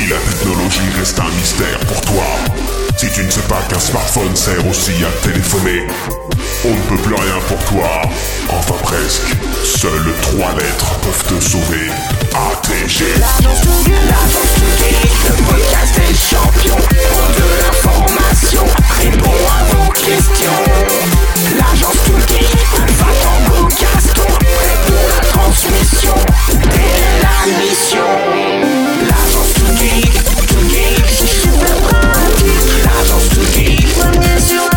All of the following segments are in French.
Si la technologie reste un mystère pour toi, si tu ne sais pas qu'un smartphone sert aussi à téléphoner, on ne peut plus rien pour toi. Enfin presque. Seules trois lettres peuvent te sauver. ATG. L'agence le podcast des champions. Pour de l'information, réponds à vos questions. L'agence geek, va Tango Gaston, prêt pour la transmission. L'agence tout geek, tout geek, c'est super pratique. L'agence tout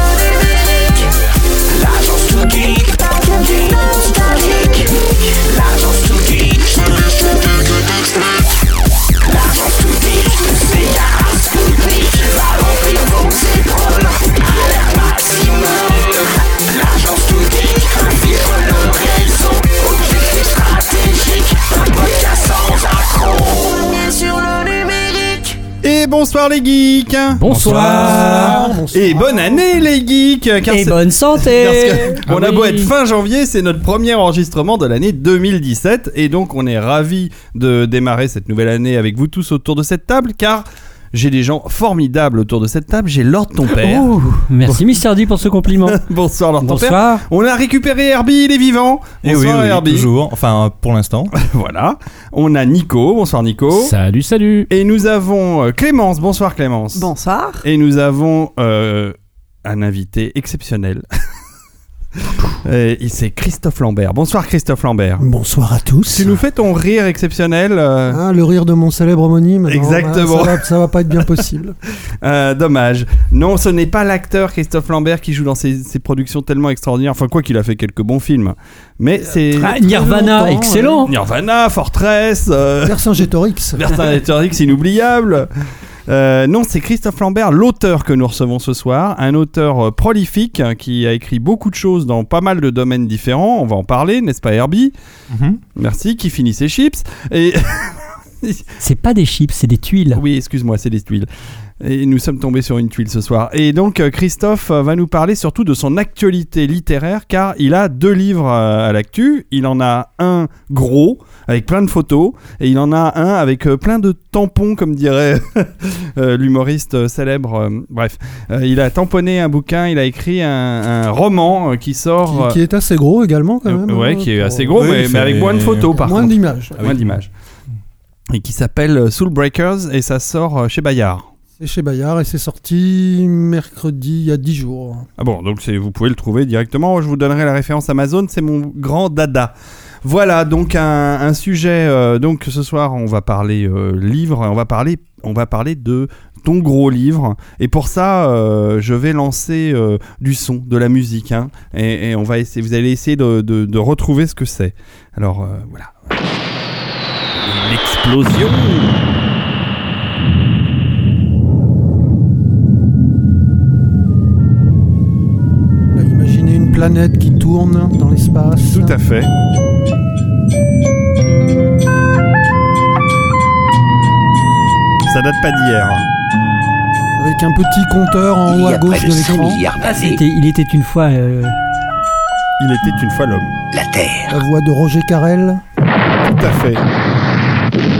bonsoir les geeks. Bonsoir. Et bonne année les geeks car Et bonne santé. Parce que on Ah a beau être fin janvier, c'est notre premier enregistrement de l'année 2017 et donc on est ravis de démarrer cette nouvelle année avec vous tous autour de cette table car j'ai des gens formidables autour de cette table. J'ai Lord ton père. Ouh, Merci Mister D pour ce compliment. Bonsoir Lord ton père. Bonsoir. On a récupéré Herbie, il est vivant. Et oui, Bonsoir oui, Herbie. toujours. Enfin, pour l'instant. Voilà. On a Nico. Bonsoir Nico. Salut, salut. Et nous avons euh, Clémence. Bonsoir Clémence. Bonsoir. Et nous avons euh, un invité exceptionnel. Et c'est Christophe Lambert. Bonsoir Christophe Lambert. Bonsoir à tous. Tu nous fais ton rire exceptionnel. euh, Ah, le rire de mon célèbre homonyme. non, Exactement. bah, ça, va, ça va pas être bien possible. euh, dommage. Non, ce n'est pas l'acteur Christophe Lambert qui joue dans ces, ces productions tellement extraordinaires. Enfin, quoi qu'il a fait quelques bons films. Mais c'est Ah, Nirvana, excellent. Nirvana, Fortress, euh, Vercingétorix. Vercingétorix inoubliable. Euh, non, c'est Christophe Lambert, l'auteur que nous recevons ce soir, un auteur euh, prolifique hein, qui a écrit beaucoup de choses dans pas mal de domaines différents. On va en parler, n'est-ce pas Herbie? Merci, qui finit ses chips. Et C'est pas des chips, c'est des tuiles. oui, excuse-moi, c'est des tuiles. Et nous sommes tombés sur une tuile ce soir. Et donc euh, Christophe euh, va nous parler surtout de son actualité littéraire car il a deux livres euh, à l'actu. Il en a un gros avec plein de photos et il en a un avec plein de tampons comme dirait l'humoriste célèbre. bref, il a tamponné un bouquin, il a écrit un, un roman qui sort... Qui, qui est assez gros également, quand même. ouais, hein, qui est assez gros Oui, mais, avec moins de photos par Moins contre. d'images. Moins d'images. Et qui s'appelle euh, Soul Breakers et ça sort euh, chez Bayard. C'est chez Bayard et c'est sorti mercredi, il y a 10 jours. Ah bon, donc vous pouvez le trouver directement. Je vous donnerai la référence Amazon, c'est mon grand dada. Voilà, donc un, un sujet. euh, donc ce soir, on va parler euh, livre, on va parler, on va parler de ton gros livre. Et pour ça, euh, je vais lancer euh, du son, de la musique, hein, et, et on va essayer. Vous allez essayer de, de- de retrouver ce que c'est. Alors euh, voilà. L'explosion. Là, imaginez une planète qui tourne dans l'espace. Tout à fait. Ça date pas d'hier. Avec un petit compteur en haut à gauche de l'écran. Ah, c'était, il était une fois. euh, Il était une fois l'homme. La Terre. La voix de Roger Carrel. Tout à fait.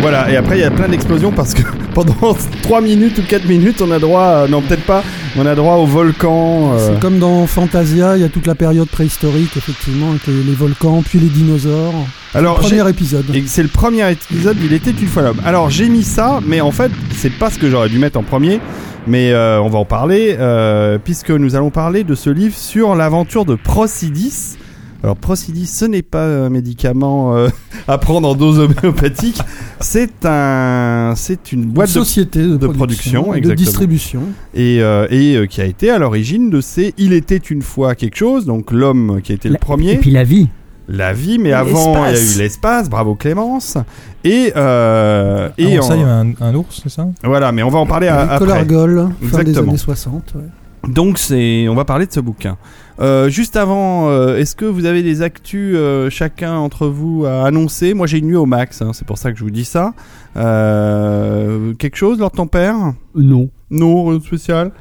Voilà, et après il y a plein d'explosions parce que pendant 3 minutes ou 4 minutes, on a droit, à- non peut-être pas, on a droit au volcan. euh, C'est comme dans Fantasia, il y a toute la période préhistorique, effectivement, avec les, les volcans, puis les dinosaures. Alors, j'ai- Premier épisode. et c'est le premier épisode, il était une fois l'homme. Alors j'ai mis ça, mais en fait c'est pas ce que j'aurais dû mettre en premier, mais euh, on va en parler, euh, puisque nous allons parler de ce livre sur l'aventure de Procidis. Alors Procidis, ce n'est pas un médicament euh, à prendre en dose homéopathique, c'est un, c'est une boîte Une de société de, de production, production, et de exactement. distribution. et, euh, et euh, qui a été à l'origine de ces Il était une fois quelque chose, donc l'homme qui a été le premier, Et puis la vie. la vie, mais avant il y a eu l'espace, bravo Clémence, et, euh, et Avant ça, en- il y a un, un ours, c'est ça? Voilà, mais on va en parler à- après. Nicolas Argol, fin des Exactement. années 60. ouais. Donc c'est, on va parler de ce bouquin. Euh, juste avant, euh, est-ce que vous avez des actus euh, chacun entre vous à annoncer? Moi j'ai une nuit au max, hein, c'est pour ça que je vous dis ça. Euh, quelque chose, Lord ton père Non. Non, rien de spécial.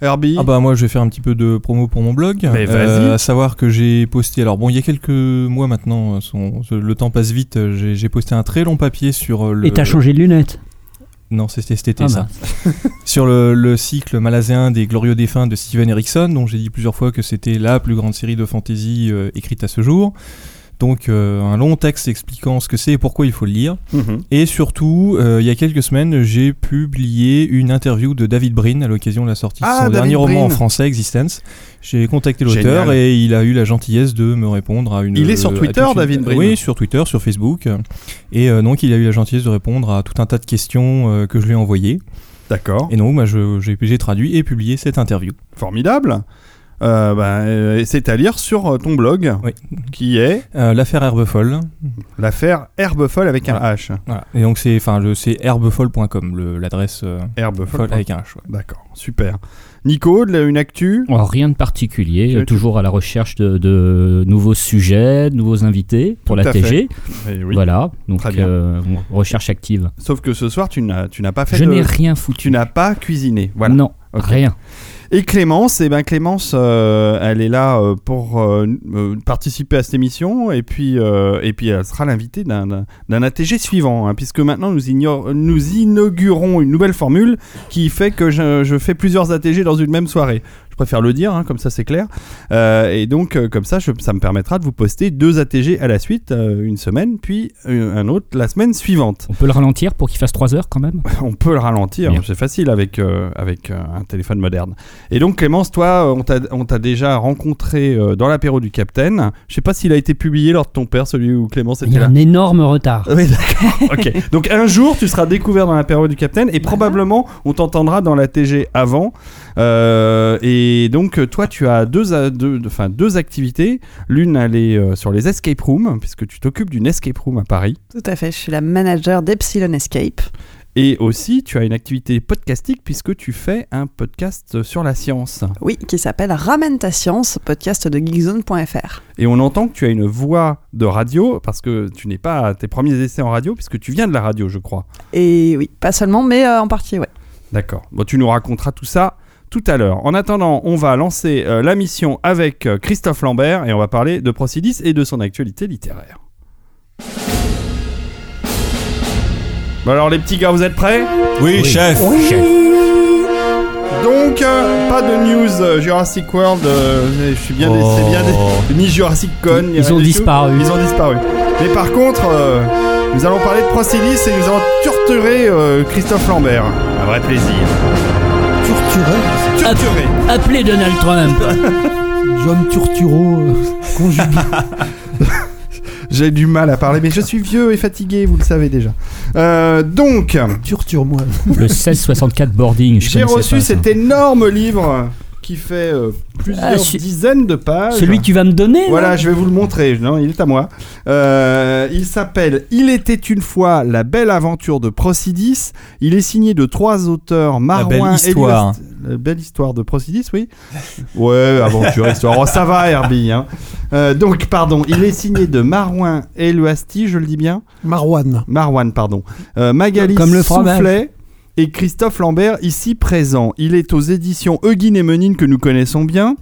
Herbie? Ah bah moi je vais faire un petit peu de promo pour mon blog. Mais vas-y. à savoir que j'ai posté, alors bon il y a quelques mois maintenant, son- le temps passe vite, j'ai j'ai posté un très long papier sur le... Et t'as changé de lunettes. Non, c'était cet été Ah ça. Sur le, le cycle malaséen des Glorieux défunts de Steven Erickson, dont j'ai dit plusieurs fois que c'était la plus grande série de fantasy euh, écrite à ce jour. Donc euh, un long texte expliquant ce que c'est et pourquoi il faut le lire. Mhm. Et surtout, euh, il y a quelques semaines, j'ai publié une interview de David Brin à l'occasion de la sortie Ah, de son David dernier roman en français, Existence. J'ai contacté l'auteur et il a eu la gentillesse de me répondre à une. Il est sur Twitter, une- David Brin Oui, sur Twitter, sur Facebook. Et euh, donc, il a eu la gentillesse de répondre à tout un tas de questions que je lui ai envoyées. D'accord. Et donc, j'ai j'ai traduit et publié cette interview. Formidable. Euh, bah, euh, c'est à lire sur euh, ton blog, Oui. qui est Euh, L'affaire Herbefolle. l'affaire Herbefolle avec un H. Voilà. Et donc, c'est enfin, c'est herbefolle.com, le- l'adresse euh, Herbefolle. folle avec un H. ouais. D'accord, super. Nico, de la- une actu? Oh, rien de particulier, Tu- euh, toujours à la recherche de, de nouveaux sujets, de nouveaux invités pour Tout la à fait. TG. Eh oui. Voilà, donc Très bien. euh, recherche active. Sauf que ce soir, tu n'as, tu n'as pas fait Je de... n'ai rien Tu foutu. n'as pas cuisiné. Voilà. Non, rien. Et Clémence, eh ben Clémence, euh, elle est là euh, pour euh, participer à cette émission et puis elle sera l'invitée d'un ATG suivant, hein, puisque maintenant nous, nous inaugurons une nouvelle formule qui fait que je, je fais plusieurs ATG dans une même soirée. Je préfère le dire, hein, comme ça c'est clair. Euh, et donc euh, comme ça, je- ça me permettra de vous poster deux ATG à la suite, euh, une semaine, puis un autre la semaine suivante. On peut le ralentir pour qu'il fasse 3 heures quand même? On peut le ralentir, c'est facile avec, avec un téléphone moderne. Et donc Clémence, toi, on t'a- déjà rencontré dans l'apéro du Capitaine. Je sais pas s'il a été publié lors de ton père, celui où Clémence Il y était a là. un énorme retard. Oui, d'accord. ok. Donc un jour, tu seras découvert dans l'apéro du Capitaine et probablement on t'entendra dans la TG avant. Euh, et donc toi, tu as deux, a- deux, enfin, deux activités. L'une, elle est euh, sur les escape rooms, puisque tu t'occupes d'une escape room à Paris. Tout à fait, je suis la manager d'Epsilon Escape. Et aussi, tu as une activité podcastique puisque tu fais un podcast sur la science. Oui, qui s'appelle Ramène ta science, podcast de geekzone.fr. Et on entend que tu as une voix de radio parce que tu n'es pas à tes premiers essais en radio puisque tu viens de la radio, je crois. Et oui, pas seulement, mais euh, en partie, ouais. D'accord. Bon, tu nous raconteras tout ça tout à l'heure. En attendant, on va lancer euh, la mission avec euh, Christophe Lambert et on va parler de Procidis et de son actualité littéraire. Bon alors les petits gars, vous êtes prêts? Oui, chef Donc, euh, pas de news euh, Jurassic World. euh, je suis bien, Oh. c'est bien des- ni Jurassic Con. ni Ils rien ont du tout. disparu. Ils ont disparu. Mais par contre, euh, nous allons parler de Procidis et nous allons torturer euh, Christophe Lambert. Un vrai plaisir. Turturel, Torturer. Appelez Donald Trump. John Turturro, euh, conjugué. J'ai du mal à parler, mais je suis vieux et fatigué, vous le savez déjà. Euh, donc, Turture-moi. Le 1664 boarding, je j'ai reçu pas cet énorme livre qui fait euh, plusieurs Ah, dizaines de pages. Celui que tu vas me donner là Voilà, je vais vous le montrer. Non, il est à moi. Euh, il s'appelle Il était une fois la belle aventure de Procidis. Il est signé de trois auteurs Marouin belle histoire. La belle histoire de Procidis, oui. Ouais, aventure, histoire. Oh, ça va, Herbie. hein. Euh, donc, pardon, il est signé de Marouin Eluasti, je le dis bien Marwan. Marwan, pardon. Euh, Magali Comme le fromage. Soufflet et Christophe Lambert, ici présent. Il est aux éditions Euguine et Menine que nous connaissons bien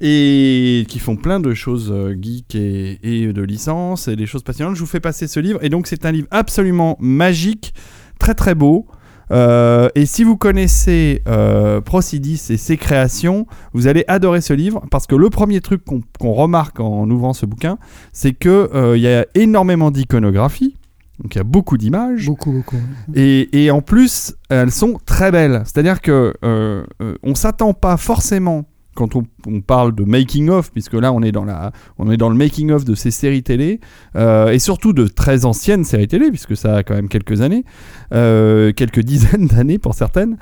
et qui font plein de choses euh, geek et, de licence et des choses passionnantes. Je vous fais passer ce livre et donc c'est un livre absolument magique, très très beau. Euh, et si vous connaissez euh, Procidis et ses créations, vous allez adorer ce livre parce que le premier truc qu'on remarque en ouvrant ce bouquin, c'est que euh, il y a énormément d'iconographie, donc il y a beaucoup d'images. Beaucoup, beaucoup. Et, et en plus, elles sont très belles. C'est-à-dire que euh, euh, on s'attend pas forcément quand on, on parle de making of, puisque là on est dans la, on est dans le making of de ces séries télé euh, et surtout de très anciennes séries télé, puisque ça a quand même quelques années, euh, quelques dizaines d'années pour certaines.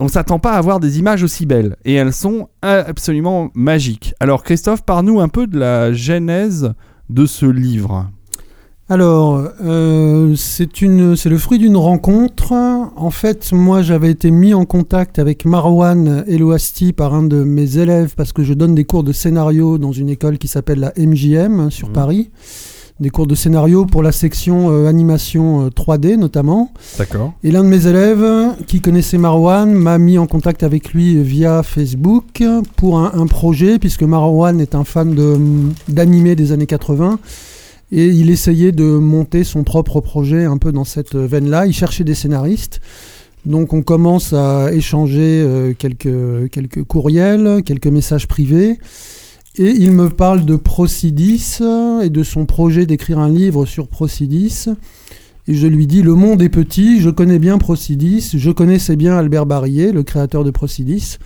On s'attend pas à avoir des images aussi belles et elles sont absolument magiques. Alors Christophe, parle-nous un peu de la genèse de ce livre. Alors, euh, c'est le fruit d'une rencontre. En fait, moi, j'avais été mis en contact avec Marwan Elouasti par un de mes élèves parce que je donne des cours de scénario dans une école qui s'appelle la MJM sur Mhm. Paris. Des cours de scénario pour la section euh, animation euh, 3D notamment. D'accord. Et l'un de mes élèves qui connaissait Marwan m'a mis en contact avec lui via Facebook pour un, un projet, puisque Marwan est un fan de- d'animé des années 80. Et il essayait de monter son propre projet un peu dans cette veine-là. Il cherchait des scénaristes. Donc on commence à échanger euh, quelques, quelques courriels, quelques messages privés. Et il me parle de Procidis euh, et de son projet d'écrire un livre sur Procidis. Et je lui dis, le monde est petit, je connais bien Procidis, je connaissais bien Albert Barrier, le créateur de Procidis.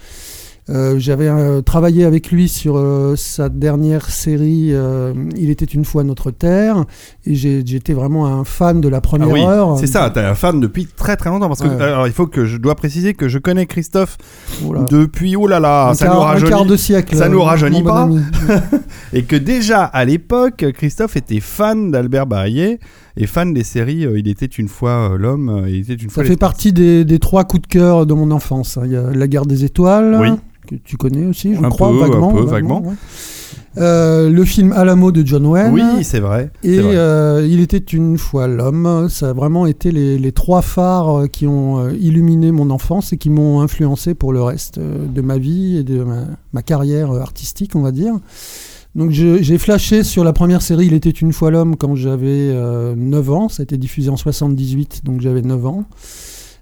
Euh, J'avais euh, travaillé avec lui sur euh, sa dernière série Il était une fois notre terre et j'étais vraiment un fan de la Ah première oui, heure. c'est ça, t'es un fan depuis très très longtemps. Parce que, Ouais. alors, il faut que je dois préciser que je connais Christophe depuis, oh là là, un, ça quart, nous un rajeunit. quart de siècle. ça nous rajeunit pas. Et que déjà, à l'époque, Christophe était fan d'Albert Baillet et fan des séries Il était une fois l'homme, Il était une Ça fait partie des, des trois coups de cœur de mon enfance. hein. Il y a La guerre des étoiles, Oui. Que tu connais aussi, je Un crois, peu, vaguement. un peu, vaguement. ouais. Euh, le film Alamo de John Wayne. Oui, c'est vrai. Et vrai. euh, il était une fois l'homme. Ça a vraiment été les, les trois phares euh, qui ont illuminé mon enfance et qui m'ont influencé pour le reste de ma vie et de ma, ma carrière artistique, on va dire. Donc j'ai flashé sur la première série Il était une fois l'homme quand j'avais euh, 9 ans. Ça a été diffusé en 78, donc j'avais 9 ans.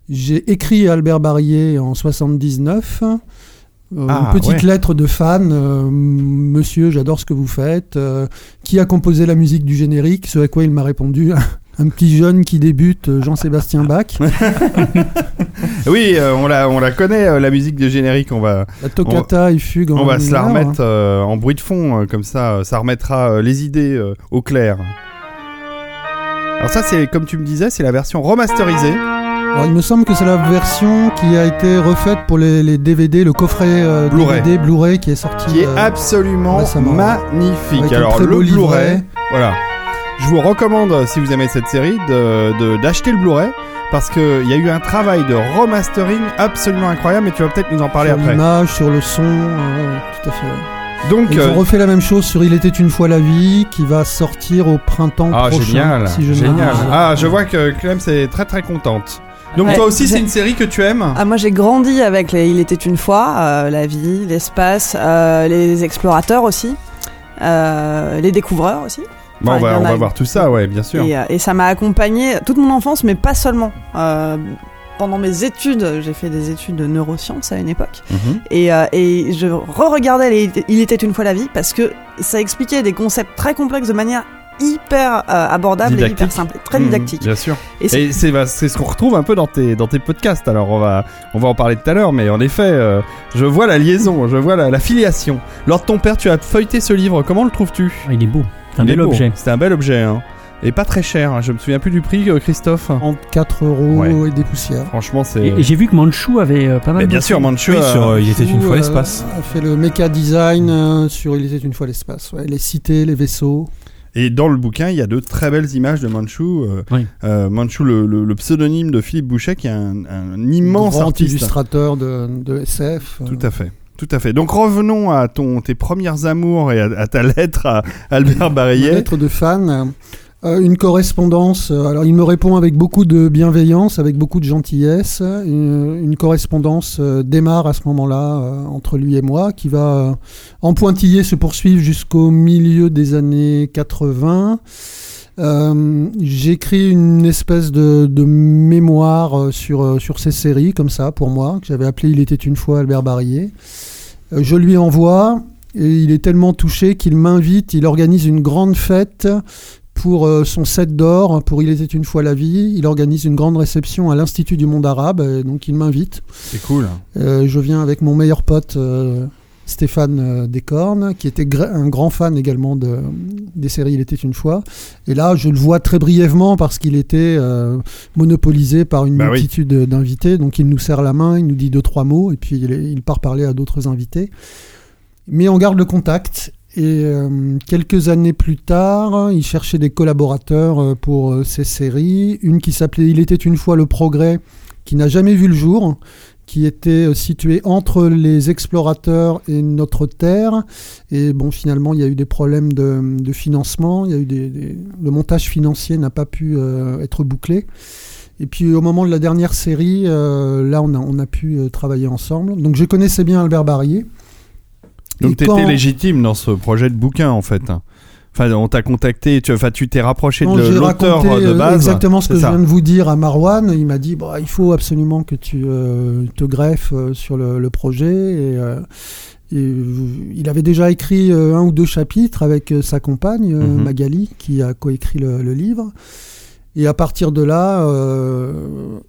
J'ai écrit Albert Barrier en 79. Euh, Ah, une petite ouais. lettre de fan, euh, Monsieur, j'adore ce que vous faites. euh, qui a composé la musique du générique? Ce à quoi il m'a répondu un petit jeune qui débute, Jean-Sébastien Bach. Oui, on, la, on la connaît, la musique de générique. On va, La toccata et fugue en on va se la remettre en bruit de fond, comme ça, ça remettra les idées au clair. Alors ça, c'est comme tu me disais, c'est la version remasterisée. Alors, il me semble que c'est la version qui a été refaite pour les, les DVD, le coffret euh, Blu-ray. DVD Blu-ray qui est sorti. qui est euh, absolument récemment. magnifique. avec Alors le. Blu-ray, voilà. Je vous recommande, si vous aimez cette série, de- d'acheter le Blu-ray parce qu'il y a eu un travail de remastering absolument incroyable. Mais tu vas peut-être nous en parler sur après. l'image, sur le son, euh, tout à fait. Donc, Et ils euh, ont refait la même chose sur Il était une fois la vie, qui va sortir au printemps ah prochain. génial, si je génial. Ah, je vois que Clem est très très contente. Donc Ouais, toi aussi, c'est une série que tu aimes? Ah, moi j'ai grandi avec les Il était une fois, euh, la vie, l'espace, euh, les explorateurs aussi, euh, les découvreurs aussi. Bon, on Enfin, va, on a va voir tout ça, ouais, bien sûr. Et, et ça m'a accompagné toute mon enfance, mais pas seulement. Pendant mes études, j'ai fait des études de neurosciences à une époque. Mhm. Et, et je re-regardais les Il était une fois la vie parce que ça expliquait des concepts très complexes de manière hyper euh, abordable et hyper simple, très Mhm, didactique. bien sûr. Et c'est- Et c'est bah, c'est ce qu'on retrouve un peu dans tes, dans tes podcasts. Alors on va, on va en parler tout à l'heure, mais en effet, euh, je vois la liaison, je vois la, la filiation. Lors de ton père, tu as feuilleté ce livre. Comment le trouves-tu? Ah, Il est beau. C'est un bel beau. objet. C'est un bel objet, hein. Et pas très cher. hein. Je me souviens plus du prix, euh, Christophe. 34 euros Ouais. et des poussières. Franchement, c'est. Et, et j'ai vu que Manchou avait euh, pas mal Mais bien sûr, Manchu. Oui, euh, sur Il était une fois euh, l'espace. a fait le méca design euh, sur Il était une fois l'espace. ouais. Les cités, les vaisseaux. Et dans le bouquin, il y a de très belles images de Manchu. euh, Oui. euh, Manchu, le, le- le pseudonyme de Philippe Boucher, qui est un, un immense grand artiste. illustrateur de, de SF. euh, Tout à fait. Tout à fait. Donc revenons à ton, tes premières amours et à, à ta lettre à Albert Une Barillet. lettre de fan. Euh, une correspondance. euh, alors, il me répond avec beaucoup de bienveillance, avec beaucoup de gentillesse. Une, une correspondance euh, démarre à ce moment-là euh, entre lui et moi, qui va euh, en pointillé se poursuivre jusqu'au milieu des années 80. Euh, J'écris une espèce de, de mémoire euh, sur, euh, sur ces séries, comme ça, pour moi, que j'avais appelé Il était une fois Albert Barillet. Euh, je lui envoie, et il est tellement touché qu'il m'invite, il organise une grande fête pour euh, son set d'or, pour Il était une fois la vie. Il organise une grande réception à l'Institut du monde arabe, et donc il m'invite. C'est cool. Euh, je viens avec mon meilleur pote euh, Stéphane Descornes, qui était un grand fan également de, des séries Il était une fois. Et là, je le vois très brièvement parce qu'il était euh, monopolisé par une Bah oui. multitude d'invités. Donc il nous serre la main, il nous dit deux, trois mots, et puis il, est- il part parler à d'autres invités. Mais on garde le contact. Et euh, quelques années plus tard, il cherchait des collaborateurs euh, pour euh, ces séries. Une qui s'appelait Il était une fois le progrès, qui n'a jamais vu le jour, qui était euh, située entre les explorateurs et notre Terre. Et bon, finalement, il y a eu des problèmes de, de financement. Il y a eu des, des- le montage financier n'a pas pu euh, être bouclé. Et puis au moment de la dernière série, euh, là, on a, on a pu travailler ensemble. Donc je connaissais bien Albert Barrier. Donc t'étais quand- légitime dans ce projet de bouquin en fait. Enfin, on t'a contacté, tu, enfin, tu t'es rapproché Non, de l'auteur de base. exactement ce que je viens de vous dire à Marwan. Il m'a dit bah, il faut absolument que tu euh, te greffes euh, sur le, le projet. Et, euh, et, il avait déjà écrit un ou deux chapitres avec sa compagne, Mhm. Magali, qui a coécrit le, le livre. Et à partir de là, euh,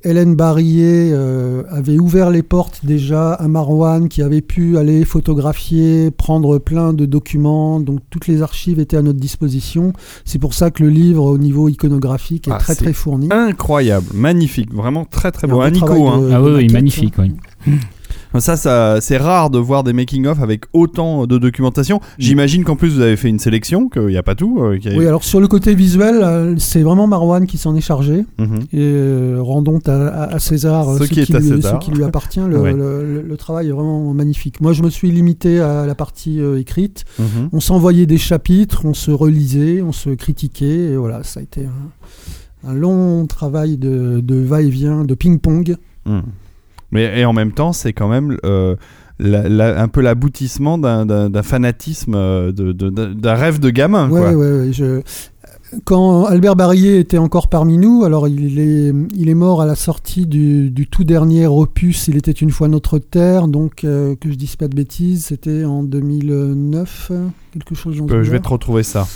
Hélène Barillet euh, avait ouvert les portes déjà à Marwan, qui avait pu aller photographier, prendre plein de documents. Donc toutes les archives étaient à notre disposition. C'est pour ça que le livre, au niveau iconographique, est Ah, très très fourni. Incroyable, magnifique, vraiment très très beau. un Nico, hein. de- Ah oui, oui, magnifique, oui. Ça, ça c'est rare de voir des making-of avec autant de documentation. J'imagine qu'en plus vous avez fait une sélection, qu'il n'y a pas tout. euh, a- Oui, alors sur le côté visuel, euh, c'est vraiment Marwan qui s'en est chargé. Mhm. Et euh, rendons à, à- à César euh, Ce qui est lui, César. ce qui lui appartient. Le, Ouais. le- le- le travail est vraiment magnifique. Moi, je me suis limité à la partie euh, écrite. Mhm. On s'envoyait des chapitres, on se relisait, on se critiquait. Et voilà, ça a été un, un long travail de, de va-et-vient, de ping-pong. Mhm. Mais et en même temps, c'est quand même euh, la- la- un peu l'aboutissement d'un- fanatisme, euh, d'un rêve de gamin. Ouais, quoi. ouais, ouais, je- Quand Albert Barillet était encore parmi nous, alors il est, il est mort à la sortie du, du tout dernier opus Il était une fois notre terre, donc euh, que je dise pas de bêtises, c'était en 2009, quelque chose ce Euh, je vais te retrouver ça.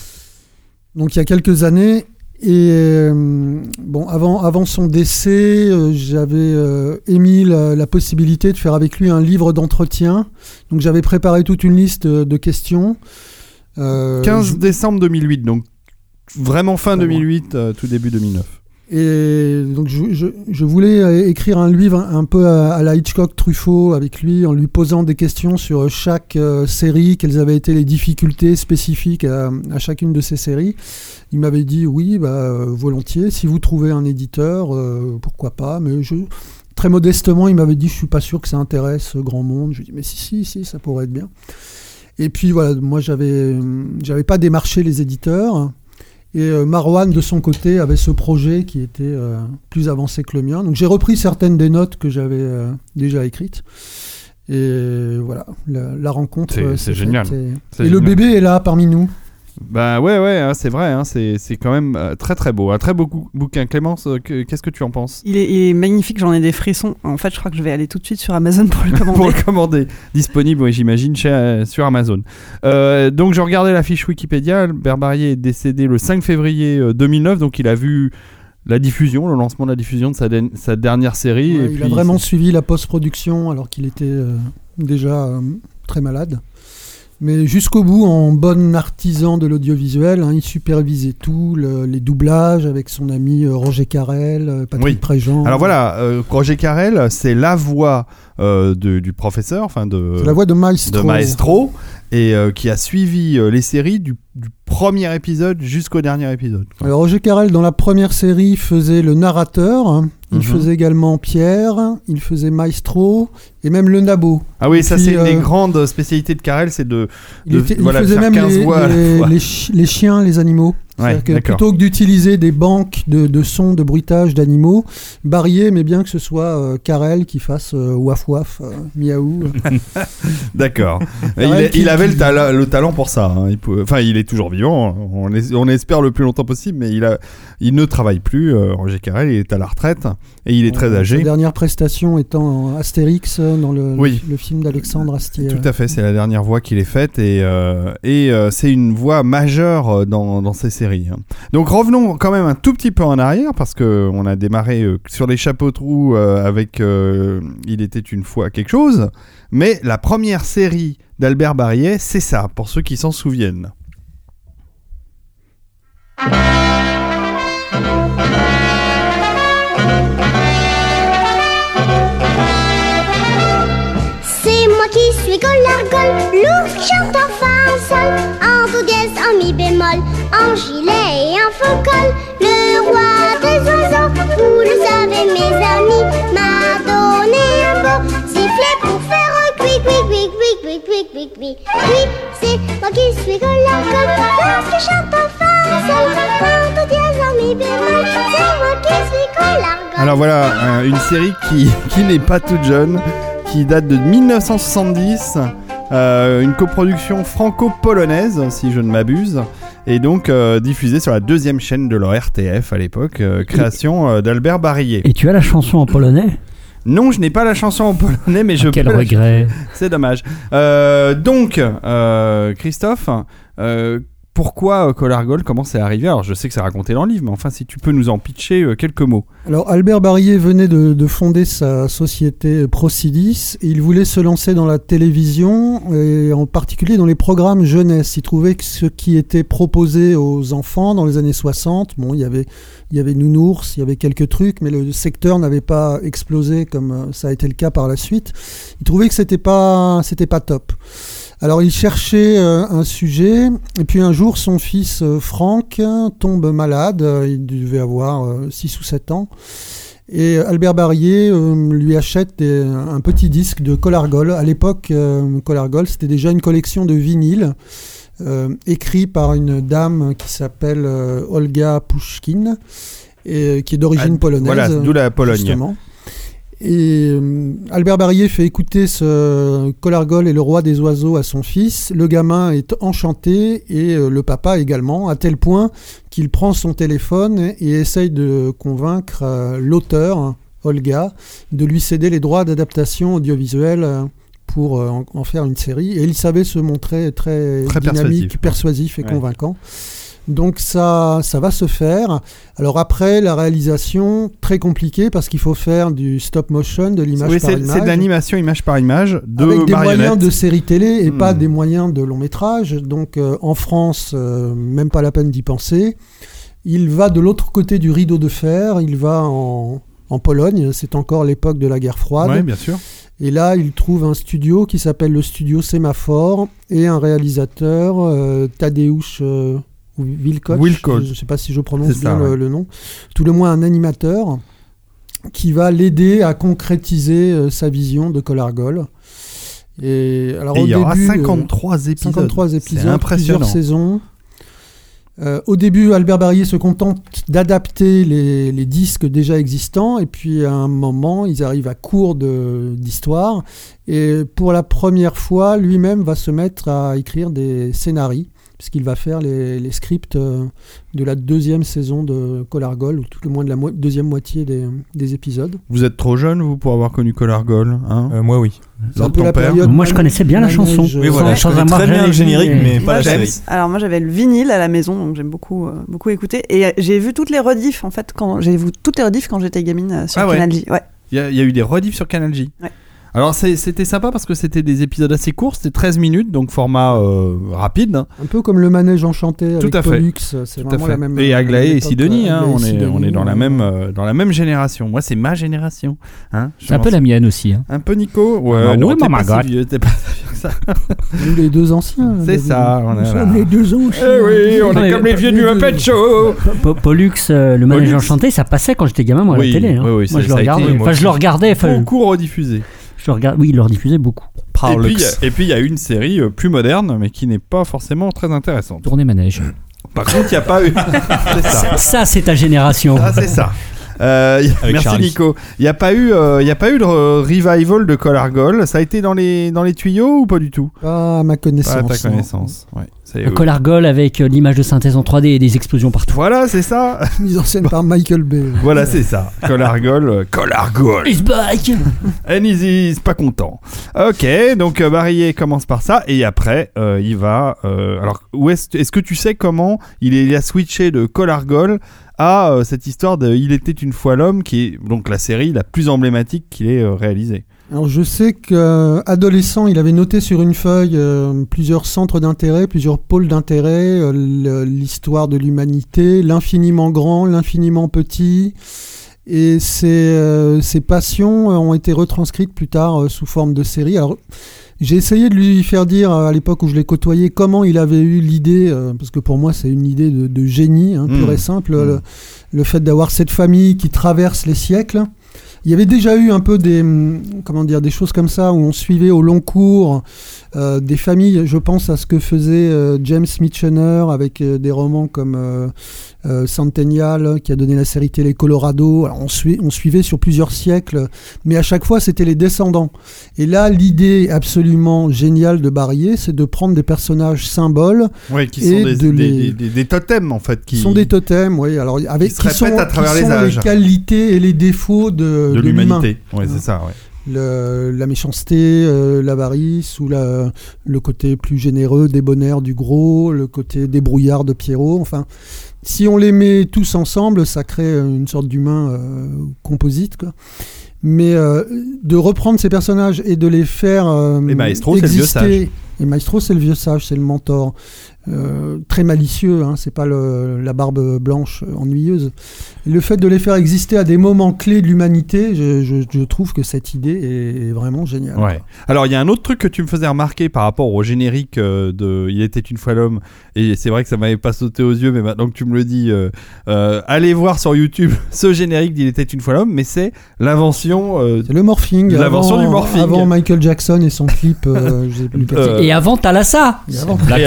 Donc il y a quelques années. Et euh, bon, avant, avant son décès, euh, j'avais euh, émis la, la possibilité de faire avec lui un livre d'entretien. Donc j'avais préparé toute une liste de, questions. Euh, 15 décembre 2008, donc vraiment fin Pas loin. 2008, euh, tout début 2009. Et donc je, voulais euh, écrire un livre un, peu à, la Hitchcock Truffaut avec lui en lui posant des questions sur chaque euh, série, quelles avaient été les difficultés spécifiques à, chacune de ces séries. Il m'avait dit oui, bah, euh, volontiers, si vous trouvez un éditeur, pourquoi pas, mais. Très modestement, il m'avait dit, je suis pas sûr que ça intéresse grand monde. Je lui ai dit, mais si, si, si, ça pourrait être bien. Et puis voilà, moi j'avais, j'avais pas démarché les éditeurs. Et euh, Marwan, de son côté, avait ce projet qui était euh, plus avancé que le mien. Donc j'ai repris certaines des notes que j'avais euh, déjà écrites. Et voilà, la, la rencontre. C'est- génial. Et, le bébé est là parmi nous. Bah ouais, ouais, hein, c'est vrai, hein, c'est c'est quand même euh, très très beau. Un très beau cou- bouquin. Clémence, euh, que- qu'est-ce que tu en penses? Il est, il est magnifique, j'en ai des frissons. En fait, je crois que je vais aller tout de suite sur Amazon pour le commander. Pour le commander. Disponible, oui, j'imagine, chez, euh, sur Amazon. Euh, donc, je regardais la fiche Wikipédia. Albert Barrier est décédé le 5 février euh, 2009, donc il a vu la diffusion, le lancement de la diffusion de sa, dernière série. Ouais, et il puis, a vraiment suivi la post-production alors qu'il était euh, déjà euh, très malade. Mais jusqu'au bout, en bon artisan de l'audiovisuel, hein, il supervisait tout, le- les doublages avec son ami euh, Roger Carrel, euh, Patrick Oui. Préjean. Alors voilà, euh, Roger Carrel, c'est la voix euh, de- du professeur, enfin de, C'est la voix de Maestro. de Maestro, et euh, qui a suivi euh, les séries du, du premier épisode jusqu'au dernier épisode. quoi. Alors Roger Carrel, dans la première série, faisait le narrateur. hein. Il Mhm. faisait également Pierre, il faisait Maestro et même le Nabo. Ah oui, ça puis, c'est une des euh, grandes spécialités de Carrel, c'est de... Il, De- était- il voilà, faisait faire même 15 les, voix à la les- fois. les chi- les chiens, les animaux. Ouais, C'est-à-dire que plutôt que d'utiliser des banques de, de sons, de bruitage d'animaux, Barrier aimait bien que ce soit euh, Carrel qui fasse euh, waf waf, euh, miaou. D'accord. Il, avait le, tala- le talent pour ça. hein. Il Enfin, il est toujours vivant. hein. On, es- on espère le plus longtemps possible, mais il, a, il ne travaille plus. euh, Roger Carrel, il est à la retraite et il est très Euh, âgé. Sa dernière prestation étant Astérix dans le, Oui. le film d'Alexandre Astier. Tout à fait, c'est la dernière voix qu'il ait faite et, et c'est une voix majeure dans, dans ces séries. Hein. Donc revenons quand même un tout petit peu en arrière parce que on a démarré euh, sur les chapeaux de roue euh, avec euh, Il était une fois quelque chose, mais la première série d'Albert Barrier, c'est ça, pour ceux qui s'en souviennent. C'est moi qui suis Golargol, l'ours chante en fa en mi bémol, en gilet et en faux col. Le roi des oiseaux, vous le savez mes amis, m'a donné un beau sifflet pour faire un cui cui cui cui cui cui cui Oui, c'est moi qui suis colocom, lorsque je chante en fa sol, quand dièse en mi bémol, c'est moi qui suis colocom. Alors voilà, euh, une série qui, qui n'est pas toute jeune, qui date de 1970 euh, une coproduction franco-polonaise, si je ne m'abuse, et donc euh, diffusé sur la deuxième chaîne de leur RTF à l'époque, euh, création d'Albert Barillet. Et tu as la chanson en polonais? Non, je n'ai pas la chanson en polonais, mais je Quel peux regret. C'est dommage. Donc, Christophe, pourquoi euh, Collargol Comment c'est arrivé Alors, je sais que c'est raconté dans le livre, mais enfin, si tu peux nous en pitcher euh, quelques mots. Alors Albert Barillet venait de, de fonder sa société Procidis il voulait se lancer dans la télévision et en particulier dans les programmes jeunesse. Il trouvait que ce qui était proposé aux enfants dans les années 60, bon, il y avait, il y avait Nounours, il y avait quelques trucs, mais le secteur n'avait pas explosé comme euh, ça a été le cas par la suite. Il trouvait que c'était pas, c'était pas top. Alors il cherchait euh, un sujet, et puis un jour son fils euh, Franck tombe malade, euh, il devait avoir 6 ou 7 ans, et Albert Barrier lui achète des- un petit disque de Collargol. À l'époque, Collargol, c'était déjà une collection de vinyles, euh, écrit par une dame qui s'appelle Olga Pushkin, et, qui est d'origine Ah, polonaise. Voilà, d'où la Pologne. Justement. Et euh, Albert Barrier fait écouter ce Collargol et le roi des oiseaux à son fils. Le gamin est enchanté et euh, le papa également, à tel point qu'il prend son téléphone et essaye de convaincre euh, l'auteur, Olga, de lui céder les droits d'adaptation audiovisuelle pour en, en faire une série. Et il savait se montrer très, Très dynamique, persuasif. persuasif et Ouais. convaincant. Donc ça, ça va se faire. Alors après, la réalisation, très compliquée parce qu'il faut faire du stop motion, de l'image Oui, par image. c'est de l'animation image par image, de avec des moyens de série télé et Hmm. pas des moyens de long métrage. Donc euh, en France, euh, même pas la peine d'y penser. Il va de l'autre côté du rideau de fer, il va en, en Pologne, c'est encore l'époque de la guerre froide. Ouais, bien sûr. Et là, il trouve un studio qui s'appelle le studio Sémaphore et un réalisateur, euh, Tadeusz Wilkoch. Wilkoch. Je ne sais pas si je prononce ça, bien le, ouais. le nom. Tout le moins un animateur qui va l'aider à concrétiser euh, sa vision de Collargol. Et, alors, Et au il y aura début, euh, 53 épisodes. 53 C'est épisodes, impressionnant. plusieurs saisons. Euh, au début, Albert Barrier se contente d'adapter les, les disques déjà existants, et puis à un moment, ils arrivent à court d'histoire, et pour la première fois, lui-même va se mettre à écrire des scénarios, puisqu'il va faire les, les scripts euh, de la deuxième saison de Collargol, ou tout le moins de la mo- deuxième moitié des, des épisodes. Vous êtes trop jeune, vous, pour avoir connu Collargol hein? Euh, moi, oui. Un peu la période Moi, je connaissais bien la chanson. Oui, voilà, Sans- je sans connais très bien le générique, mais Moi, pas la série. Alors moi j'avais le vinyle à la maison, donc j'aime beaucoup, euh, beaucoup écouter. Et euh, j'ai vu toutes les rediffs en fait quand j'ai vu toutes les rediffs quand j'étais gamine euh, sur Ah ouais. Canal J. Ouais. Il y, a- il y a eu des rediffs sur Canal J. Ouais. Alors c'était sympa parce que c'était des épisodes assez courts, c'était 13 minutes, donc format euh, rapide. hein. Un peu comme le manège enchanté avec Tout à fait. Pollux, c'est Tout à vraiment fait. la même. et même Aglaé et Sidonie, euh, hein, on, est, Sidonie, on est dans la même euh, dans la même génération. Moi, c'est ma génération. Hein C'est un peu la mienne aussi. hein. Un peu Nico. Ouais, Ah non, t'es maman, pas si God. vieux, t'es pas si vieux que ça. Nous les deux anciens. C'est ça, on Nous sommes les deux anciens. Eh oui, on Non, est comme les vieux du. Muppet Show. Po- Pollux, euh, le manège enchanté, ça passait quand j'étais gamin, moi, à Oui, la télé. hein. oui, oui, moi, ça- je le regardais. Enfin, je le regardais. Beaucoup rediffusé. Je regarde. Oui, il leur diffusait beaucoup. Et puis, il y a- et puis il y a une série euh, plus moderne, mais qui n'est pas forcément très intéressante. Tournée manège. Par contre, il n'y a pas eu. ça. Ça, c'est ta génération. Ah, c'est ça. Euh, merci Charlie. Nico. Il n'y a pas eu, euh, il y a pas eu de re- revival de Collargol. Ça a été dans les dans les tuyaux ou pas du tout? Pas à ma connaissance. Pas à ta connaissance. Ouais. Un collargol avec euh, l'image de synthèse en 3D et des explosions partout. Voilà, c'est ça. Mise en scène par Michael Bay. voilà, c'est ça. Collargol, euh, Collargol. It's back And he's pas content. Ok, donc Barillet commence par ça et après euh, il va. euh, alors, est-ce que tu sais comment il, est, il a switché de Collargol à euh, cette histoire de Il était une fois l'homme, qui est donc la série la plus emblématique qu'il ait euh, réalisée. Alors je sais qu'adolescent, il avait noté sur une feuille euh, plusieurs centres d'intérêt, plusieurs pôles d'intérêt, euh, l'histoire de l'humanité, l'infiniment grand, l'infiniment petit. Et ces, euh, passions euh, ont été retranscrites plus tard euh, sous forme de série. Alors j'ai essayé de lui faire dire euh, à l'époque où je l'ai côtoyé comment il avait eu l'idée, euh, parce que pour moi c'est une idée de, de génie, hein, pur Mmh. et simple, Mmh. le, le fait d'avoir cette famille qui traverse les siècles. Il y avait déjà eu un peu des, hum, comment dire, des choses comme ça où on suivait au long cours euh, des familles. Je pense à ce que faisait euh, James Michener avec euh, des romans comme euh, Centennial, qui a donné la série télé Colorado. Alors, on, sui- on suivait sur plusieurs siècles, mais à chaque fois, c'était les descendants. Et là, l'idée absolument géniale de Barrier, c'est de prendre des personnages symboles qui Et sont des, de les- des- des- des totems en fait. Qui qui sont des totems, oui. Alors, avec, se répètent sont, à travers qui les sont âges. les qualités et les défauts de, de l'humanité. Ouais, c'est ça. Ouais. Le- la méchanceté, euh, l'avarice ou la- le côté plus généreux, débonnaire du gros, le côté débrouillard de Pierrot. Enfin, si on les met tous ensemble, ça crée une sorte d'humain euh, composite. Quoi. Mais euh, de reprendre ces personnages et de les faire euh, Et Maestro, c'est le vieux exister. Et Maestro, c'est le vieux sage, c'est le mentor. Euh, très malicieux, hein, c'est pas le- la barbe blanche ennuyeuse. Le fait de les faire exister à des moments clés de l'humanité, je, je- je trouve que cette idée est, est vraiment géniale. Ouais. Alors, il y a un autre truc que tu me faisais remarquer par rapport au générique euh, de Il était une fois l'homme, et c'est vrai que ça m'avait pas sauté aux yeux, mais maintenant que tu me le dis, euh, euh, allez voir sur YouTube ce générique d'Il était une fois l'homme, mais c'est l'invention. euh, C'est le morphing. L'invention avant- du morphing. Avant Michael Jackson et son clip. euh, j'ai plus Euh, Et avant Thalassa Et avant- Black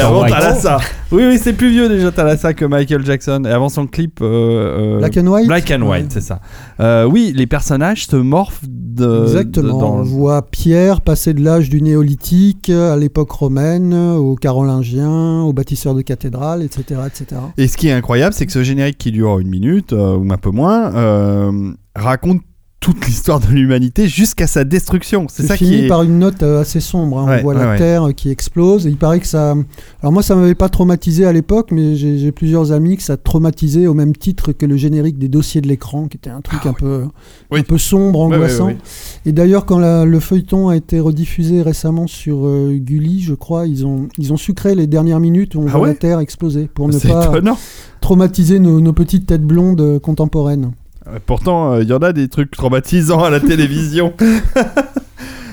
Oui, oui, c'est plus vieux déjà Thalassa que Michael Jackson. Et avant son clip. euh, euh, Black and White. Black and White, Ouais. c'est ça. Euh, oui, les personnages se morphent de. Exactement. de- dans- On voit Pierre passer de l'âge du néolithique à l'époque romaine, aux Carolingiens, aux bâtisseurs de cathédrales, etc., etc. Et ce qui est incroyable, c'est que ce générique qui dure une minute, euh, ou un peu moins, euh, raconte toute l'histoire de l'humanité jusqu'à sa destruction. C'est ça fini qui est. par une note euh, assez sombre. hein. Ouais, on voit ouais, la ouais. Terre euh, qui explose. Et il paraît que ça. Alors moi, ça m'avait pas traumatisé à l'époque, mais j'ai plusieurs amis que ça traumatisait au même titre que le générique des dossiers de l'écran, qui était un truc un peu, Ah Oui. un peu sombre, angoissant. Et d'ailleurs, quand la- le feuilleton a été rediffusé récemment sur euh, Gulli, je crois, ils ont, ils ont sucré les dernières minutes où on Ah voit la Terre exploser pour ne pas étonnant. traumatiser nos, nos petites têtes blondes contemporaines. Euh, Pourtant, euh, il y en a des trucs traumatisants à la télévision.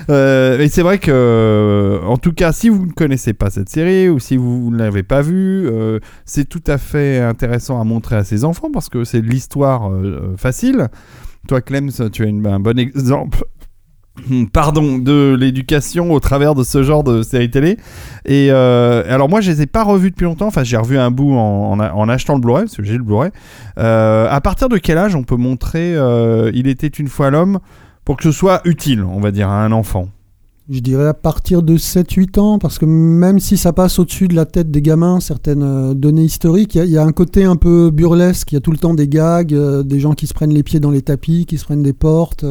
Euh, et c'est vrai que, euh, en tout cas, si vous ne connaissez pas cette série ou si vous ne l'avez pas vue, euh, c'est tout à fait intéressant à montrer à ses enfants parce que c'est de l'histoire euh, euh, facile. Toi, Clem, tu une- un bon exemple. Pardon, de l'éducation au travers de ce genre de série télé. Et euh, alors moi, je les ai pas revus depuis longtemps. Enfin, j'ai revu un bout en, achetant le Blu-ray parce que j'ai le Blu-ray. Euh, à partir de quel âge on peut montrer euh, Il était une fois l'homme pour que ce soit utile, on va dire, à un enfant? Je dirais à partir de 7-8 ans, parce que même si ça passe au-dessus de la tête des gamins, certaines données historiques, il y a- un côté un peu burlesque, il y a tout le temps des gags, des gens qui se prennent les pieds dans les tapis, qui se prennent des portes.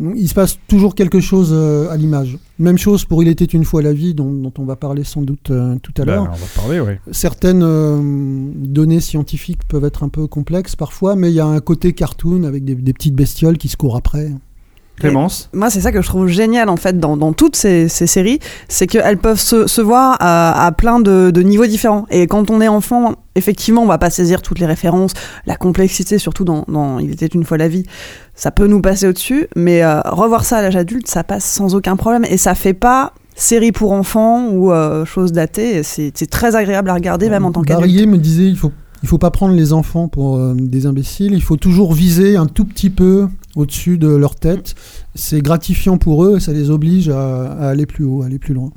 Il se passe toujours quelque chose euh, à l'image. Même chose pour Il était une fois la vie, dont, dont on va parler sans doute euh, tout à Ben, l'heure. On va parler, oui. Certaines euh, données scientifiques peuvent être un peu complexes parfois, mais il y a un côté cartoon avec des, des petites bestioles qui se courent après. Clémence Moi, c'est ça que je trouve génial en fait dans, dans toutes ces, ces séries, c'est qu'elles peuvent se, se voir à, à plein de, de niveaux différents. Et quand on est enfant, effectivement, on va pas saisir toutes les références, la complexité, surtout dans, dans Il était une fois la vie, ça peut nous passer au-dessus. Mais euh, revoir ça à l'âge adulte, ça passe sans aucun problème et ça fait pas série pour enfants ou euh, chose datée. Et C'est très agréable à regarder, même en tant qu'adulte. Me disait il faut il faut pas prendre les enfants pour euh, des imbéciles, il faut toujours viser un tout petit peu au-dessus de leur tête. C'est gratifiant pour eux et ça les oblige à, à aller plus haut, à aller plus loin.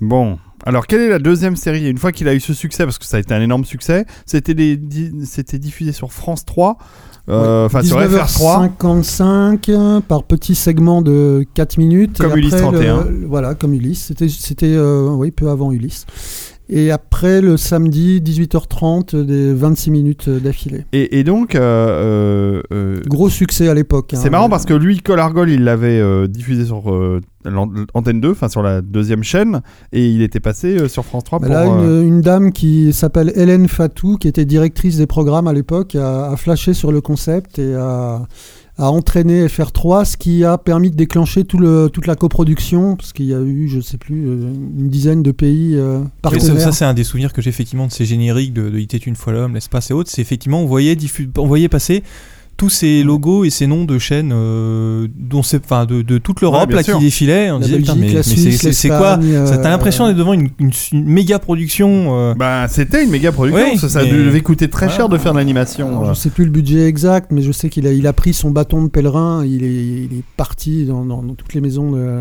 Bon. Alors, quelle est la deuxième série? Une fois qu'il a eu ce succès, parce que ça a été un énorme succès, c'était des- di- c'était diffusé sur France 3, euh, enfin sur FR3. 19h55 euh, par petits segments de 4 minutes. Comme Et Ulysse après, le- 31. le- voilà, comme Ulysse. C'était, c'était euh, oui, peu avant Ulysse. Et après, le samedi, 18h30, des 26 minutes d'affilée. Et, et donc, euh, euh, euh, Gros succès à l'époque. c'est hein. marrant parce que lui, Colargol, il l'avait euh, diffusé sur euh, l'an- Antenne 2, enfin sur la deuxième chaîne, et il était passé sur France 3 Bah pour. là, une, une dame qui s'appelle Hélène Fatou, qui était directrice des programmes à l'époque, a, a flashé sur le concept et a, a entraîné FR3, ce qui a permis de déclencher tout le, toute la coproduction, parce qu'il y a eu, je sais plus, euh, une dizaine de pays euh, ça, partenaires. ça, c'est un des souvenirs que j'ai effectivement de ces génériques de, de Il était une fois l'homme, l'espace et autres. C'est effectivement, on voyait, diffu- on voyait passer tous ces logos et ces noms de chaînes euh, dont c'est, enfin, de, de toute l'Europe Ouais, là, sûr. qui défilaient. On La disait, putain, Belgique, mais, la mais c'est- quoi T'as euh, l'impression d'être devant une, une, une méga production. euh, Bah, c'était une méga production. Ça, ça mais- devait coûter très cher de faire de l'animation. Alors, je sais plus le budget exact, mais je sais qu'il a, il a pris son bâton de pèlerin, il est, il est parti dans, dans- dans toutes les maisons, de,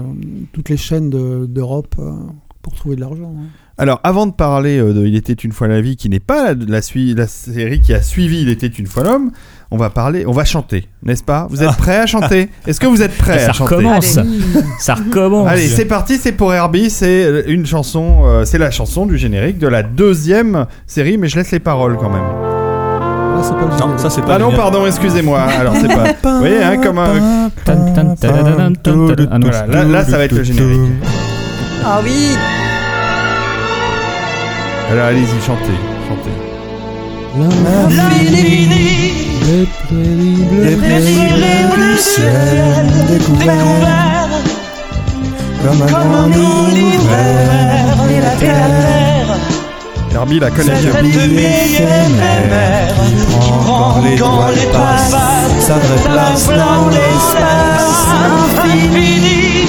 toutes les chaînes de- d'Europe pour trouver de l'argent. hein. Alors, avant de parler euh, de Il était une fois la vie, qui n'est pas la, la, série qui a suivi Il était une fois l'homme, on va parler, on va chanter, n'est-ce pas? Vous êtes prêts à chanter? Est-ce que vous êtes prêts Ça à chanter? recommence. Ça recommence. Allez, c'est parti, c'est pour Herbie, c'est euh, une chanson, euh, c'est la chanson du générique de la deuxième série, mais je laisse les paroles quand même. Là, c'est pas le Non, générique. ça c'est pas Ah non, génial. pardon, excusez-moi. Alors c'est pas. Vous voyez, hein, comme un. Ah non, Voilà, là, là, ça va être le générique. Ah oui Alors allez-y, chantez, chantez. Les terribles terribles du ciel découvert comme un grand univers. et la terre. Herbie la connaît bien. éphémère qui prend quand l'étoile passe sa vraie place dans l'espace. Infini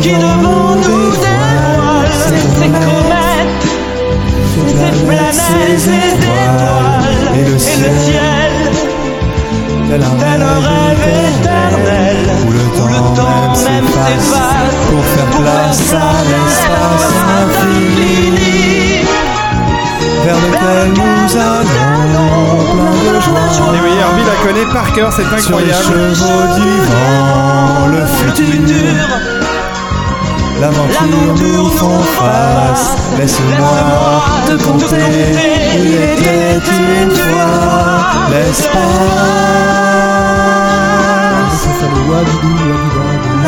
qui devant nous dévoile ces comètes, ces planètes, ces étoiles et le ciel tel un rêve éternel où le temps même s'efface pour faire place à l'espace infini vers lequel nous allons plein de Et joie. Oui, Herbie la connaît par cœur, c'est sur les incroyable. chevaux le futur l'aventure nous font face laisse-moi te compter il était une fois l'espace Ça fait le wadidou, wadidou.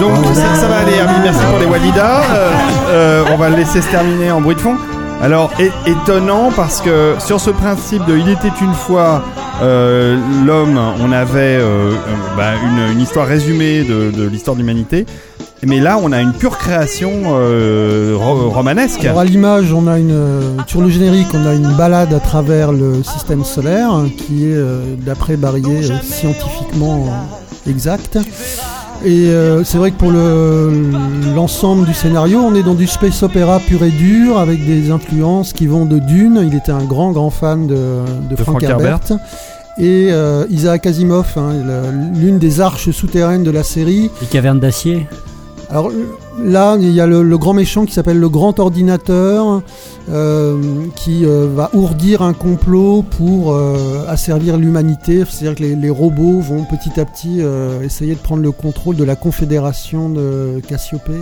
Donc ça, va aller, Herbie, merci pour les Walida. Euh, euh, on va le laisser se terminer en bruit de fond. Alors, étonnant parce que sur ce principe de Il était une fois euh, l'homme, on avait euh, euh, bah, une, histoire résumée de, l'histoire de l'humanité. Mais là, on a une pure création ro- romanesque. Alors à l'image, on a une sur le générique, on a une balade à travers le système solaire hein, qui est d'après euh, scientifiquement exact. Et euh, c'est vrai que pour le l'ensemble du scénario, on est dans du space opéra pur et dur avec des influences qui vont de Dune. Il était un grand grand fan de, de, Frank, Frank Herbert. Et euh, Isaac Asimov, hein, l'une des arches souterraines de la série, Les cavernes d'acier. Alors là, il y a le, le grand méchant qui s'appelle le grand ordinateur, euh, qui euh, va ourdir un complot pour euh, asservir l'humanité. C'est-à-dire que les, les robots vont petit à petit euh, essayer de prendre le contrôle de la confédération de Cassiopée.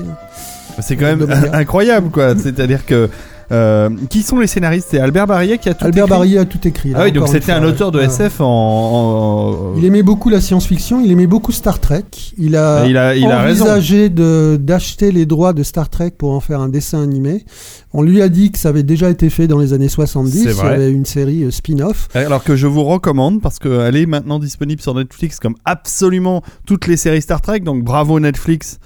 C'est quand même incroyable, quoi. C'est-à-dire que euh, qui sont les scénaristes? C'est Albert Barillet qui a tout Albert écrit Barillet a tout écrit. là, Ah oui, donc c'était un auteur de. SF en. en- en- Il aimait beaucoup la science-fiction, il aimait beaucoup Star Trek. Il a, il a- il a raison. envisagé d'acheter les droits de Star Trek pour en faire un dessin animé. On lui a dit que ça avait déjà été fait dans les années 70. C'est Il y avait une série euh, spin-off. Alors que je vous recommande parce qu'elle est maintenant disponible sur Netflix comme absolument toutes les séries Star Trek. Donc bravo Netflix.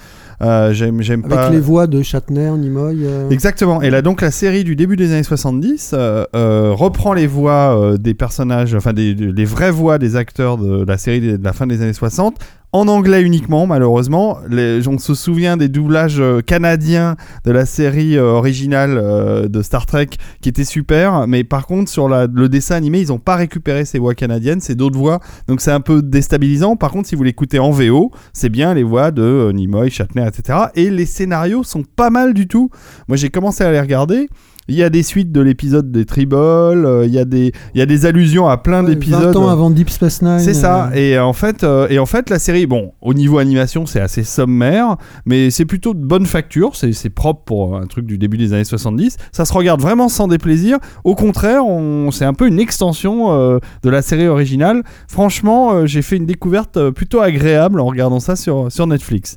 Euh, j'aime, j'aime Avec pas. les voix de Shatner, Nimoy. euh, Exactement. Et là, donc, la série du début des années 70 euh, euh, reprend les voix des personnages, enfin, des, des- les vraies voix des acteurs de la série de la fin des années 60. En anglais uniquement, malheureusement. On se souvient des doublages euh, canadiens de la série euh, originale euh, de Star Trek qui était super. Mais par contre, sur le dessin animé, ils n'ont pas récupéré ces voix canadiennes, c'est d'autres voix. Donc c'est un peu déstabilisant. Par contre, si vous l'écoutez en VO, c'est bien les voix de Nimoy, Shatner, etc. Et les scénarios sont pas mal du tout. Moi, j'ai commencé à les regarder. Il y a des suites de l'épisode des Tribbles, euh, il y a des il y a des allusions à plein ouais, d'épisodes. 20 ans avant Deep Space Nine. C'est ça. euh, Et en fait, euh, et en fait, la série, bon, au niveau animation, c'est assez sommaire, mais c'est plutôt de bonne facture. C'est propre pour un truc du début des années 70. Ça se regarde vraiment sans déplaisir. Au contraire, on, c'est un peu une extension de la série originale. Franchement, j'ai fait une découverte plutôt agréable en regardant ça sur, sur Netflix.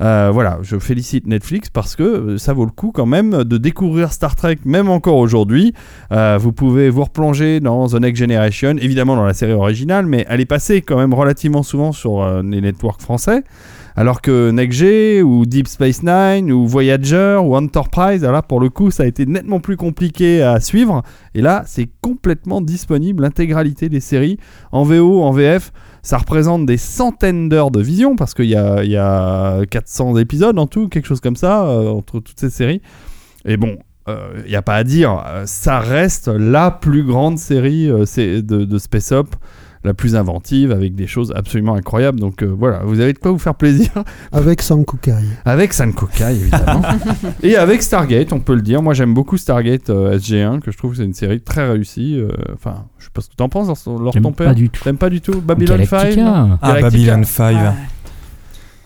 Euh, voilà, je félicite Netflix parce que euh, ça vaut le coup quand même de découvrir Star Trek, même encore aujourd'hui. Euh, vous pouvez vous replonger dans The Next Generation, évidemment dans la série originale, mais elle est passée quand même relativement souvent sur les networks français. Alors que Next G ou Deep Space Nine ou Voyager ou Enterprise, là pour le coup ça a été nettement plus compliqué à suivre. Et là c'est complètement disponible, l'intégralité des séries en VO, en VF. Ça représente des centaines d'heures de vision parce qu'il y a, y a 400 épisodes en tout, quelque chose comme ça, euh, entre toutes ces séries. Et bon, il n'y a pas à dire, euh, ça reste la plus grande série euh, de, de Space Up, la plus inventive, avec des choses absolument incroyables. Donc euh, voilà, vous avez de quoi vous faire plaisir Avec Sankukai. avec Sankokai évidemment, et avec Stargate, on peut le dire. Moi j'aime beaucoup Stargate euh, SG1, que je trouve que c'est une série très réussie. euh, Enfin, je sais pas ce que t'en penses, Laure ton père. pas du tout. T'aimes pas du tout Babylon 5 Galactica. Ah, Galactica. Babylon 5.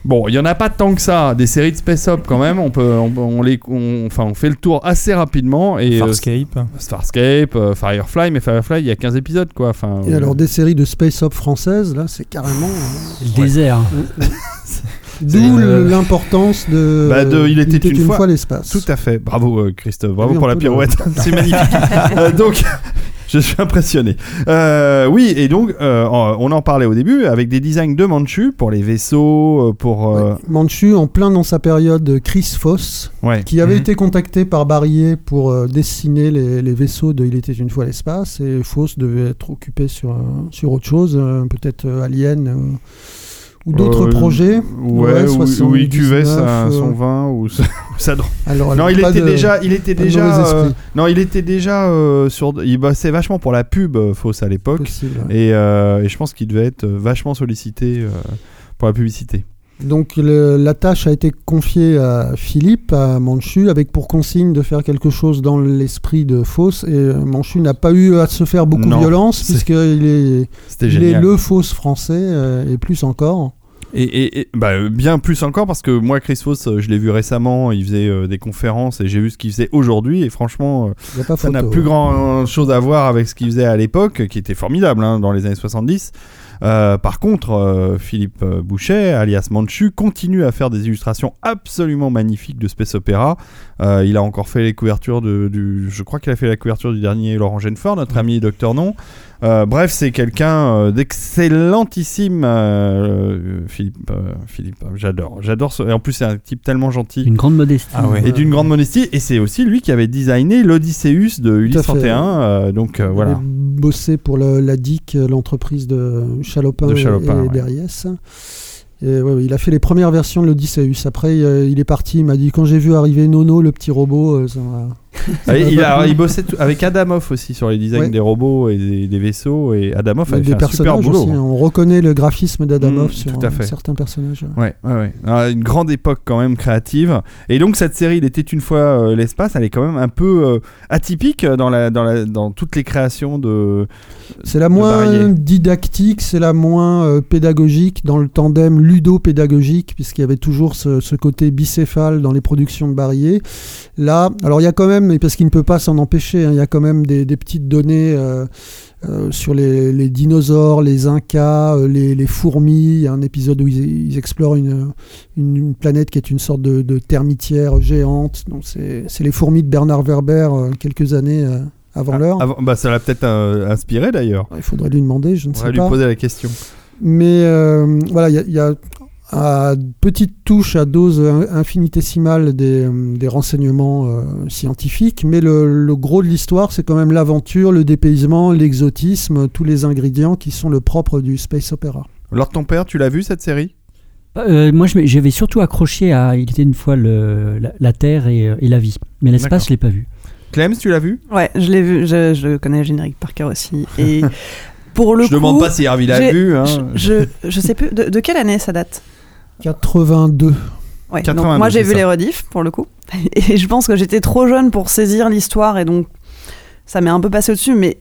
Bon, il y en a pas tant que ça, des séries de space op quand même. On peut, on, on les, on- enfin, on fait le tour assez rapidement et euh, Farscape. Starscape, euh, Firefly, mais Firefly, il y a 15 épisodes quoi. Enfin, Et euh, alors des séries de space op françaises, là, c'est carrément. euh, Le désert. D'où l'importance de. Bah, de Il était une fois- l'espace. Tout à fait. Bravo Christophe. Bravo Oui, pour la pirouette. C'est magnifique. Euh, donc, je suis impressionné. Euh, oui, et donc, euh, on en parlait au début avec des designs de Manchu pour les vaisseaux, euh, pour. euh, Manchu en plein dans sa période Chris Foss, ouais. qui avait Mhm. été contacté par Barrier pour euh, dessiner les, les vaisseaux de Il était une fois l'espace, et Foss devait être occupé sur, sur autre chose, euh, peut-être euh, Alien euh, ou d'autres Euh, projets. Ouais, ou- ou, il cuvait sa- 79, son euh, vin ou sa, sa drogue. Alors, Non, il était de- déjà, il était déjà, euh, non, il était déjà euh, sur, il bossait vachement pour la pub euh, fausse à l'époque, et, et je pense qu'il devait être vachement sollicité pour la publicité. Donc le- la tâche a été confiée à Philippe, à Manchu, avec pour consigne de faire quelque chose dans l'esprit de Fausse. Et euh, Manchu n'a pas eu à se faire beaucoup Non, de violence, puisqu'il est, il est le Fausse français, euh, et plus encore. Et, et- et- bah, bien plus encore parce que moi, Chris Foss, euh, je l'ai vu récemment, il faisait euh, des conférences et j'ai vu ce qu'il faisait aujourd'hui. Et franchement, euh, ça n'a plus grand chose à voir avec ce qu'il faisait à l'époque, qui était formidable hein, dans les années 70. Euh, par contre, euh, Philippe Boucher, alias Manchu, continue à faire des illustrations absolument magnifiques de space opéra. Euh, il a encore fait les couvertures de, du, je crois qu'il a fait la couverture du dernier Laurent Genefort, notre ami Docteur Non. Euh, bref, c'est quelqu'un euh, d'excellentissime, euh, Philippe. euh, Philippe, j'adore, j'adore. ce- en plus, c'est un type tellement gentil Une grande modestie. Ah ouais. et d'une grande modestie. Et c'est aussi lui qui avait designé l'Odysseus de Ulysse à fait. 31. euh, donc euh, Il voilà. a bossé pour le- la DIC, l'entreprise de Chalopin, De et- Chalopin, et, ouais. Berriès. Et ouais, ouais, il a fait les premières versions de l'Odysseus. Après, il est parti. Il m'a dit quand j'ai vu arriver Nono, le petit robot, ça m'a. Ah, il, a, il bossait tout- avec Adamov aussi sur les designs Ouais. des robots et des, des vaisseaux. Et Adamov Bah, avait des fait un super personnages boulot. aussi. hein. hein. On reconnaît le graphisme d'Adamov Mm, sur certains personnages. Ouais, ouais, ouais. Ah, une grande époque quand même créative. Et donc cette série, il était une fois euh, l'espace, elle est quand même un peu euh, atypique dans, la, dans, la, dans toutes les créations de. C'est la de moins didactique, c'est la moins euh, pédagogique dans le tandem ludo-pédagogique, puisqu'il y avait toujours ce, ce côté bicéphale dans les productions de Barrier. Là, alors il y a quand même, et parce qu'il ne peut pas s'en empêcher, hein, il y a quand même des, des petites données euh, euh, sur les, les dinosaures, les incas, euh, les, les fourmis. Il y a un épisode où ils, ils explorent une, une, une planète qui est une sorte de, de termitière géante. Donc c'est c'est les fourmis de Bernard Werber quelques années avant l'heure. Avant- bah, ça l'a peut-être inspiré d'ailleurs. Il faudrait lui demander, je ne On sais va lui pas. poser la question. Mais euh, voilà, il y a, il y a à petite touche, à dose in- infinitésimale des, des renseignements euh, scientifiques, mais le, le gros de l'histoire, c'est quand même l'aventure, le dépaysement, l'exotisme, tous les ingrédients qui sont le propre du space opéra. Lors de ton père, tu l'as vu cette série? Euh, moi, j'avais surtout accroché à Il était une fois le, la, la Terre et, euh, et la vie. Mais l'espace, je l'ai pas vu. Clem, tu l'as vu? Ouais, je l'ai vu, je, je connais le générique par cœur aussi. Et pour le Je coup. demande pas si Hervé l'a vu. Hein. Je, je, je sais plus. De, de quelle année ça date? 82. Ouais, 82, donc moi j'ai vu ça. les rediffs pour le coup. Et je pense que j'étais trop jeune pour saisir l'histoire et donc ça m'est un peu passé au-dessus. Mais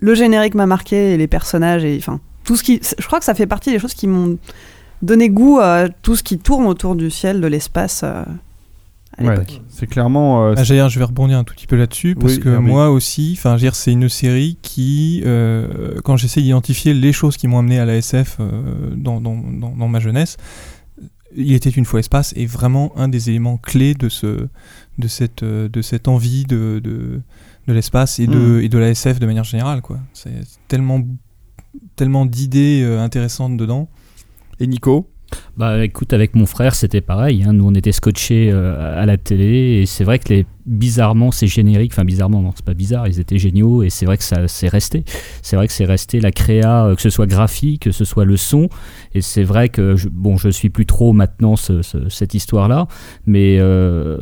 le générique m'a marqué et les personnages et enfin tout ce qui. Je crois que ça fait partie des choses qui m'ont donné goût à tout ce qui tourne autour du ciel, de l'espace euh, à Ouais, l'époque. c'est clairement. euh, Ah, je vais rebondir un tout petit peu là-dessus parce Oui, que Hervé. moi aussi, enfin, c'est une série qui, euh, quand j'essaie d'identifier les choses qui m'ont amené à la SF euh, dans, dans, dans, dans ma jeunesse, il était une fois espace est vraiment un des éléments clés de ce, de cette, de cette envie de, de, de l'espace et de, Mm. et de la SF de manière générale, quoi. C'est tellement, tellement d'idées euh, intéressantes dedans. Et Nico? Bah écoute, avec mon frère, c'était pareil. hein. Nous, on était scotchés euh, à la télé et c'est vrai que les, bizarrement ces génériques, enfin bizarrement, non, c'est pas bizarre, ils étaient géniaux et c'est vrai que ça c'est resté. C'est vrai que c'est resté la créa, euh, que ce soit graphique, que ce soit le son. Et c'est vrai que, je, bon, je suis plus trop maintenant ce- ce- cette histoire-là, mais euh,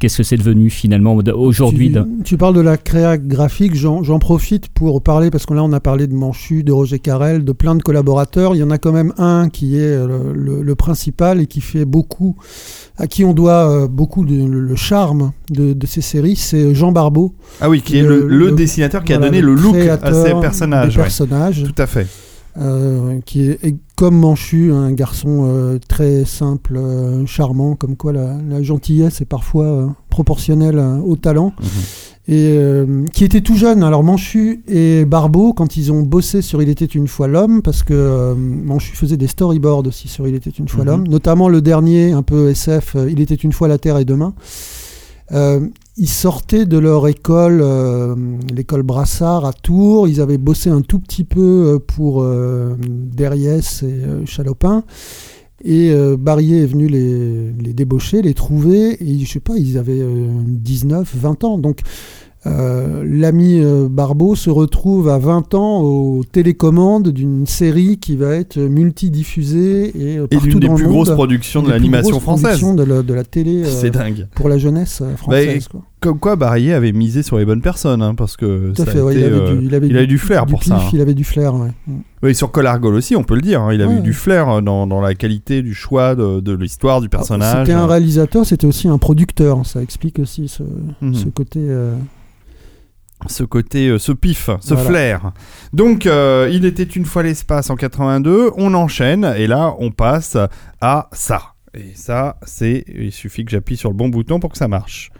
qu'est-ce que c'est devenu finalement aujourd'hui Tu, parles de la créa graphique, j'en profite pour parler, parce que là on a parlé de Manchu, de Roger Carrel, de plein de collaborateurs. Il y en a quand même un qui est euh, le, le principal et qui fait beaucoup, à qui on doit beaucoup de, le, le charme de, de ces séries, c'est Jean Barbeau. Ah oui, qui est le, le dessinateur qui a donné le look à ces personnages. des ouais. personnages. Tout à fait. euh, qui est est comme Manchu, un garçon euh, très simple, euh, charmant, comme quoi la, la gentillesse est parfois proportionnelle au talent. Et euh, qui était tout jeune. Alors Manchu et Barbeau, quand ils ont bossé sur Il était une fois l'homme, parce que Manchu faisait des storyboards aussi sur Il était une fois Mhm. l'homme, notamment le dernier, un peu SF, Il était une fois la terre et demain. Euh, ils sortaient de leur école, euh, l'école Brassard à Tours. Ils avaient bossé un tout petit peu euh, pour euh, Derriès et Chalopin. Et Barrier est venu les, les débaucher, les trouver. Et je sais pas, ils avaient euh, 19, 20 ans. Donc l'ami euh, Barbeau se retrouve à 20 ans aux télécommandes d'une série qui va être multidiffusée et euh, Et partout dans le plus monde. grosses productions de Une des plus l'animation grosses française. productions De la, de la télé euh, C'est dingue. pour la jeunesse euh, française. Bah, quoi. Comme quoi, Barrier avait misé sur les bonnes personnes, hein, parce que Tout ça a fait, ouais, été, il, avait euh, du, il avait il avait du flair pour pif, ça, hein. Il avait du flair, ouais. Mm. Oui, sur Colargol aussi, on peut le dire. hein, il avait Ouais. eu du flair euh, dans, dans la qualité du choix de, de l'histoire, du personnage. C'était un réalisateur, c'était aussi un producteur. Ça explique aussi ce, Mhm. ce côté. euh, ce côté, euh, ce pif, ce Voilà. flair. Donc, euh, il était une fois l'espace en 82. On enchaîne et là, on passe à ça. Et ça, c'est, il suffit que j'appuie sur le bon bouton pour que ça marche.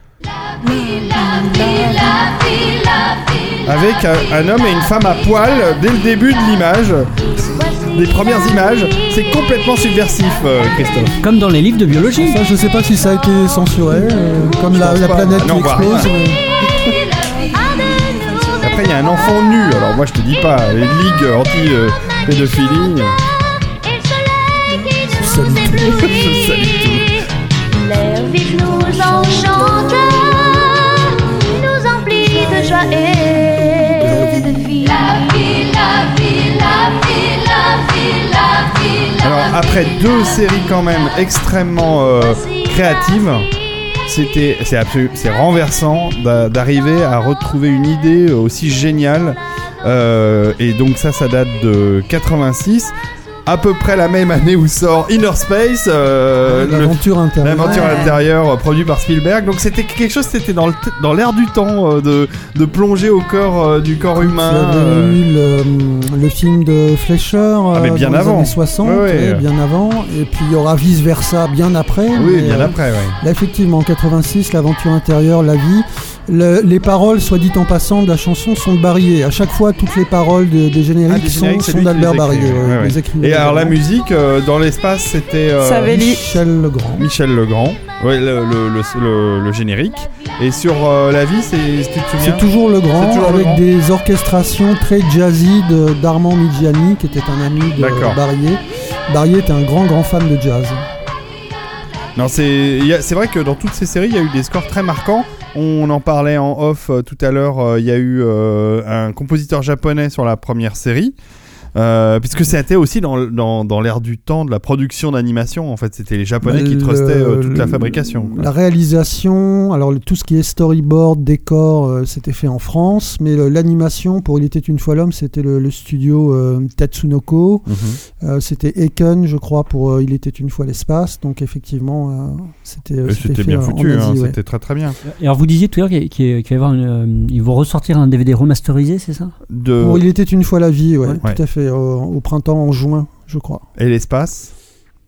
Avec un, un homme et une femme à poil dès le début de l'image, des premières images, c'est complètement subversif, euh, Christophe. Comme dans les livres de biologie. Ça, je sais pas si ça a été censuré, euh, comme la, planète Ah non, qui explose. Un enfant nu. Alors, moi, je te dis pas, les ligues anti-pédophilie. Salut. Je salue tout. L'air vif nous enchante, nous emplit de joie et de vie. La vie, la vie, la vie, la vie, la vie, Alors après deux séries quand même extrêmement euh, créatives, c'était c'est absolu- c'est renversant d'a- d'arriver à retrouver une idée aussi géniale. Euh, et donc ça, ça date de 86, à peu près la même année où sort Inner Space, euh, L'aventure intérieure. L'aventure Ouais. intérieure euh, produit par Spielberg. Donc c'était quelque chose, c'était dans le dans l'air du temps euh, de de plonger au corps euh, du corps Il y humain. avait euh, eu le, le film de Fleischer Ah, mais bien dans avant. les années 60, Ouais, bien avant. Et puis il y aura vice versa bien après. oui, mais, bien après. Là, effectivement, en 86, l'aventure intérieure, la vie. Le- les paroles, soit dit en passant, de la chanson sont de Barrier. À chaque fois, toutes les paroles de- des génériques, Ah, des génériques, c'est sont, sont d'Albert Barrier. les écrivains Et alors la musique euh, dans l'espace, c'était euh, Savelli. Michel Legrand. Michel Legrand, ouais, le, le, le, le- le générique. Et sur euh, la vie, c'est tu te souviens C'est toujours Legrand, C'est toujours avec Legrand. des orchestrations très jazzy de- d'Armand Migiani, qui était un ami de. Barrier. Barrier était un grand, grand fan de jazz. Non, c'est il y a- c'est vrai que dans toutes ces séries, il y a eu des scores très marquants. On en parlait en off euh, tout à l'heure. euh, Il y a eu euh, un compositeur japonais sur la première série. Euh, puisque c'était aussi dans, dans, dans l'ère du temps de la production d'animation. En fait, c'était les Japonais qui Le- trustaient euh, toute la fabrication. quoi. La réalisation, alors le- tout ce qui est storyboard, décor, euh, c'était fait en France, mais l'animation pour Il était une fois l'homme, c'était le, le studio euh, Tatsunoko. Mhm. Euh, c'était Eken, je crois, pour euh, Il était une fois l'espace. Donc effectivement, euh, c'était euh, c'était bien en foutu, hein, ouais. c'était très très bien. Et alors vous disiez tout à l'heure qu'il qu'il- qu'il va y avoir une, euh, ils vont ressortir un DVD remasterisé, c'est ça? De... Pour Il était une fois la vie, ouais, Ouais. tout à fait, au, au printemps, en juin, je crois. Et l'espace?